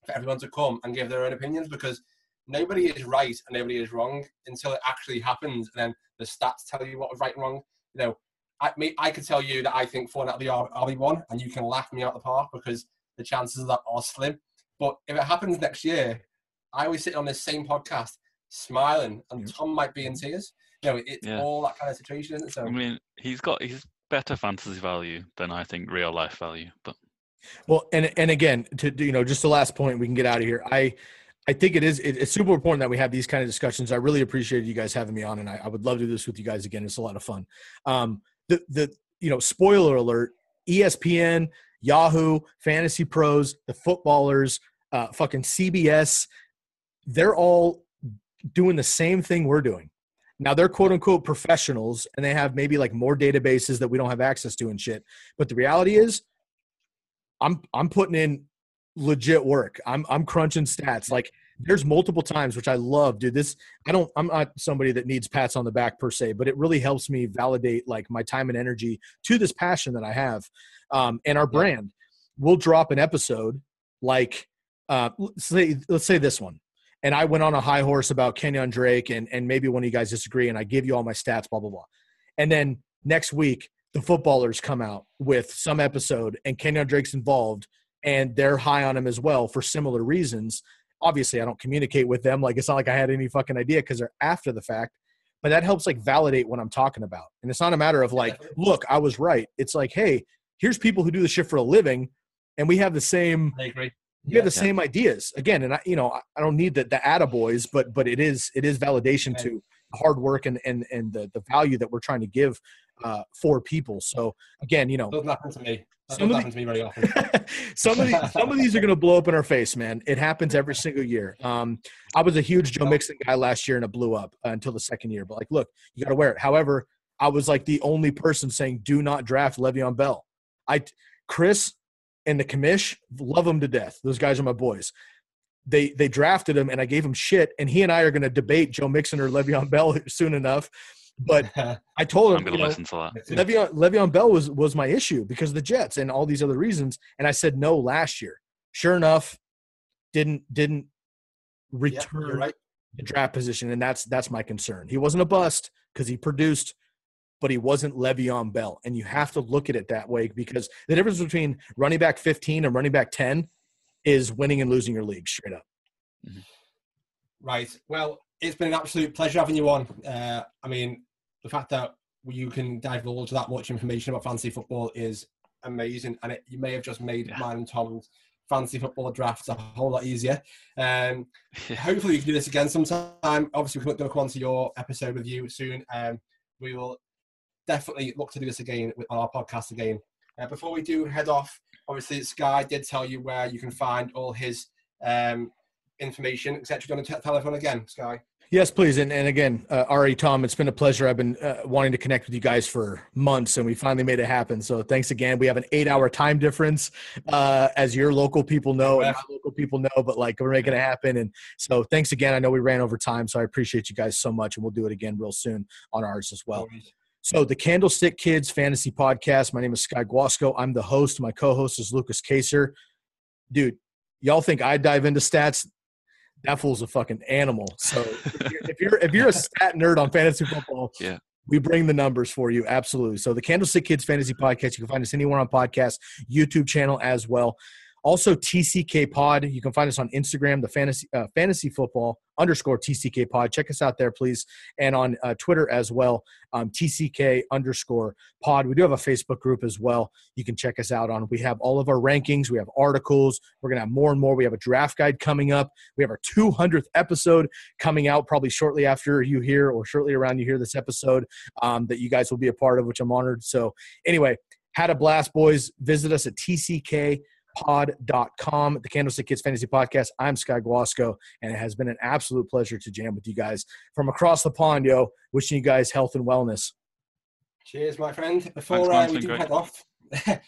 Speaker 2: for everyone to come and give their own opinions because nobody is right and nobody is wrong until it actually happens, and then the stats tell you what was right and wrong. You know, I me, I could tell you that I think four out of the RB one, and you can laugh me out the park because the chances of that are slim. But if it happens next year, I always sit on this same podcast smiling, and Tom might be in tears. You know, it's yeah. all that kind of situation. So
Speaker 4: I mean, he's got he's better fantasy value than I think real life value, but.
Speaker 3: Well, and and again, to you know, just the last point, we can get out of here. I I think it is it's super important that we have these kind of discussions. I really appreciate you guys having me on, and I, I would love to do this with you guys again. It's a lot of fun. Um, the the you know, spoiler alert: ESPN, Yahoo, Fantasy Pros, the footballers, uh, fucking CBS, they're all doing the same thing we're doing. Now they're quote unquote professionals and they have maybe like more databases that we don't have access to and shit. But the reality is I'm I'm putting in legit work. I'm I'm crunching stats. Like there's multiple times which I love, dude. This I don't I'm not somebody that needs pats on the back per se, but it really helps me validate like my time and energy to this passion that I have. Um, and our brand. We'll drop an episode like uh let's say let's say this one. And I went on a high horse about Kenyon Drake and and maybe one of you guys disagree and I give you all my stats, blah blah blah. And then next week the footballers come out with some episode and Kenyon Drake's involved and they're high on him as well for similar reasons. Obviously, I don't communicate with them. Like, it's not like I had any fucking idea because they're after the fact, but that helps like validate what I'm talking about. And it's not a matter of like, look, I was right. It's like, hey, here's people who do this shit for a living and we have the same.
Speaker 2: I agree.
Speaker 3: We have the yeah. same ideas again, and I, you know, I don't need the the attaboys, but but it is it is validation to hard work and and and the the value that we're trying to give uh, for people. So again, you know,
Speaker 2: doesn't happen to me. Some happen to me very [laughs] often.
Speaker 3: some of these, [laughs] some of these are going to blow up in our face, man. It happens every single year. Um, I was a huge Joe Mixon guy last year, and it blew up uh, until the second year. But like, look, you got to wear it. However, I was like the only person saying, "Do not draft Le'Veon Bell." I, Chris, and the commish love him to death. Those guys are my boys. They they drafted him, and I gave him shit. And he and I are going to debate Joe Mixon or Le'Veon Bell [laughs] soon enough but [laughs] I told him,
Speaker 4: I'm going to listen to that.
Speaker 3: Le'Veon, Le'Veon Bell was was my issue because of the Jets and all these other reasons, and I said no last year. Sure enough, didn't didn't return yeah, right. the draft position, and that's that's my concern. He wasn't a bust because he produced, but he wasn't Le'Veon Bell, and you have to look at it that way because the difference between running back 15 and running back 10 is winning and losing your league straight up.
Speaker 2: Mm-hmm. Right. Well, it's been an absolute pleasure having you on. Uh, I mean, the fact that you can divulge that much information about fantasy football is amazing, and it, you may have just made yeah. mine and Tom's fantasy football drafts a whole lot easier. Um, [laughs] hopefully, we can do this again sometime. Obviously, we're going to come on to your episode with you soon. Um, we will definitely look to do this again on our podcast again. Uh, before we do head off, obviously, Sky did tell you where you can find all his um, information, etc. Do you want to tell everyone again, Sky?
Speaker 3: Yes, please. And, and again, uh, Ari, Tom, it's been a pleasure. I've been uh, wanting to connect with you guys for months, and we finally made it happen. So thanks again. We have an eight-hour time difference, uh, as your local people know, and my local people know. But like, we're making it happen. And so thanks again. I know we ran over time, so I appreciate you guys so much, and we'll do it again real soon on ours as well. So the Candlestick Kids Fantasy Podcast. My name is Sky Guasco. I'm the host. My co-host is Lucas Kaser. Dude, y'all think I dive into stats? That fool's a fucking animal. So if, you're, if you're if you're a [laughs] stat nerd on fantasy football,
Speaker 4: yeah.
Speaker 3: We bring the numbers for you, absolutely. So the Candlestick Kids Fantasy Podcast, you can find us anywhere on podcast, YouTube channel as well. Also, TCK Pod. You can find us on Instagram, the fantasy uh, fantasy football underscore TCK Pod. Check us out there, please, and on uh, Twitter as well, um, TCK underscore Pod. We do have a Facebook group as well. You can check us out on. We have all of our rankings. We have articles. We're gonna have more and more. We have a draft guide coming up. We have our 200th episode coming out probably shortly after you hear or shortly around you hear this episode um, that you guys will be a part of, which I'm honored. So anyway, had a blast, boys. Visit us at TCK pod.com, the Candlestick Kids Fantasy Podcast. I'm Sky Guasco, and it has been an absolute pleasure to jam with you guys from across the pond, yo. Wishing you guys health and wellness.
Speaker 2: Cheers, my friend. Before Thanks, uh, we do great. head off, [laughs] it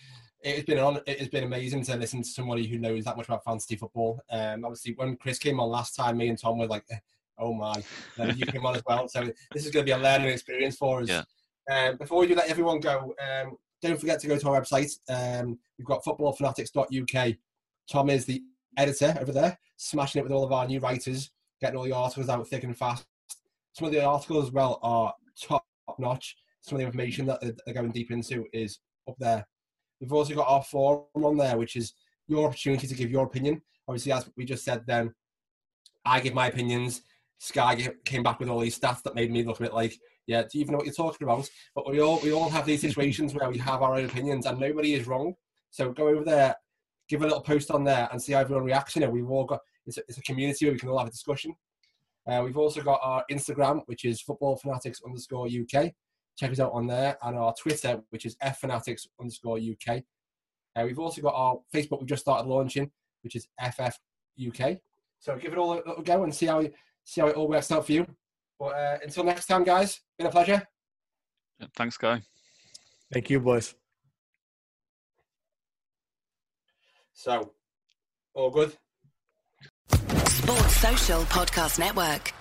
Speaker 2: has been on. It has been amazing to listen to somebody who knows that much about fantasy football. Um, obviously, when Chris came on last time, me and Tom were like, [laughs] "Oh my!" Then you came on as well, so this is going to be a learning experience for us.
Speaker 4: Yeah.
Speaker 2: Um, before we do let everyone go, um, don't forget to go to our website. Um, we've got footballfanatics.uk. Tom is the editor over there, smashing it with all of our new writers, getting all the articles out thick and fast. Some of the articles as well are top notch. Some of the information that they're going deep into is up there. We've also got our forum on there, which is your opportunity to give your opinion. Obviously, as we just said, then I give my opinions. Sky came back with all these stats that made me look a bit like yeah, do you even know what you're talking about? But we all we all have these situations where we have our own opinions and nobody is wrong. So go over there, give a little post on there and see how everyone reacts. You know, we've all got it's a, it's a community where we can all have a discussion. Uh, we've also got our Instagram, which is football fanatics underscore UK. Check us out on there, and our Twitter, which is F fanatics underscore UK. Uh, we've also got our Facebook. We've just started launching, which is FF UK. So give it all a, a go and see how see how it all works out for you. But uh, until next time, guys, been a pleasure.
Speaker 4: Yeah, thanks, Guy.
Speaker 3: Thank you, boys.
Speaker 2: So, all good.
Speaker 1: Sports Social Podcast Network.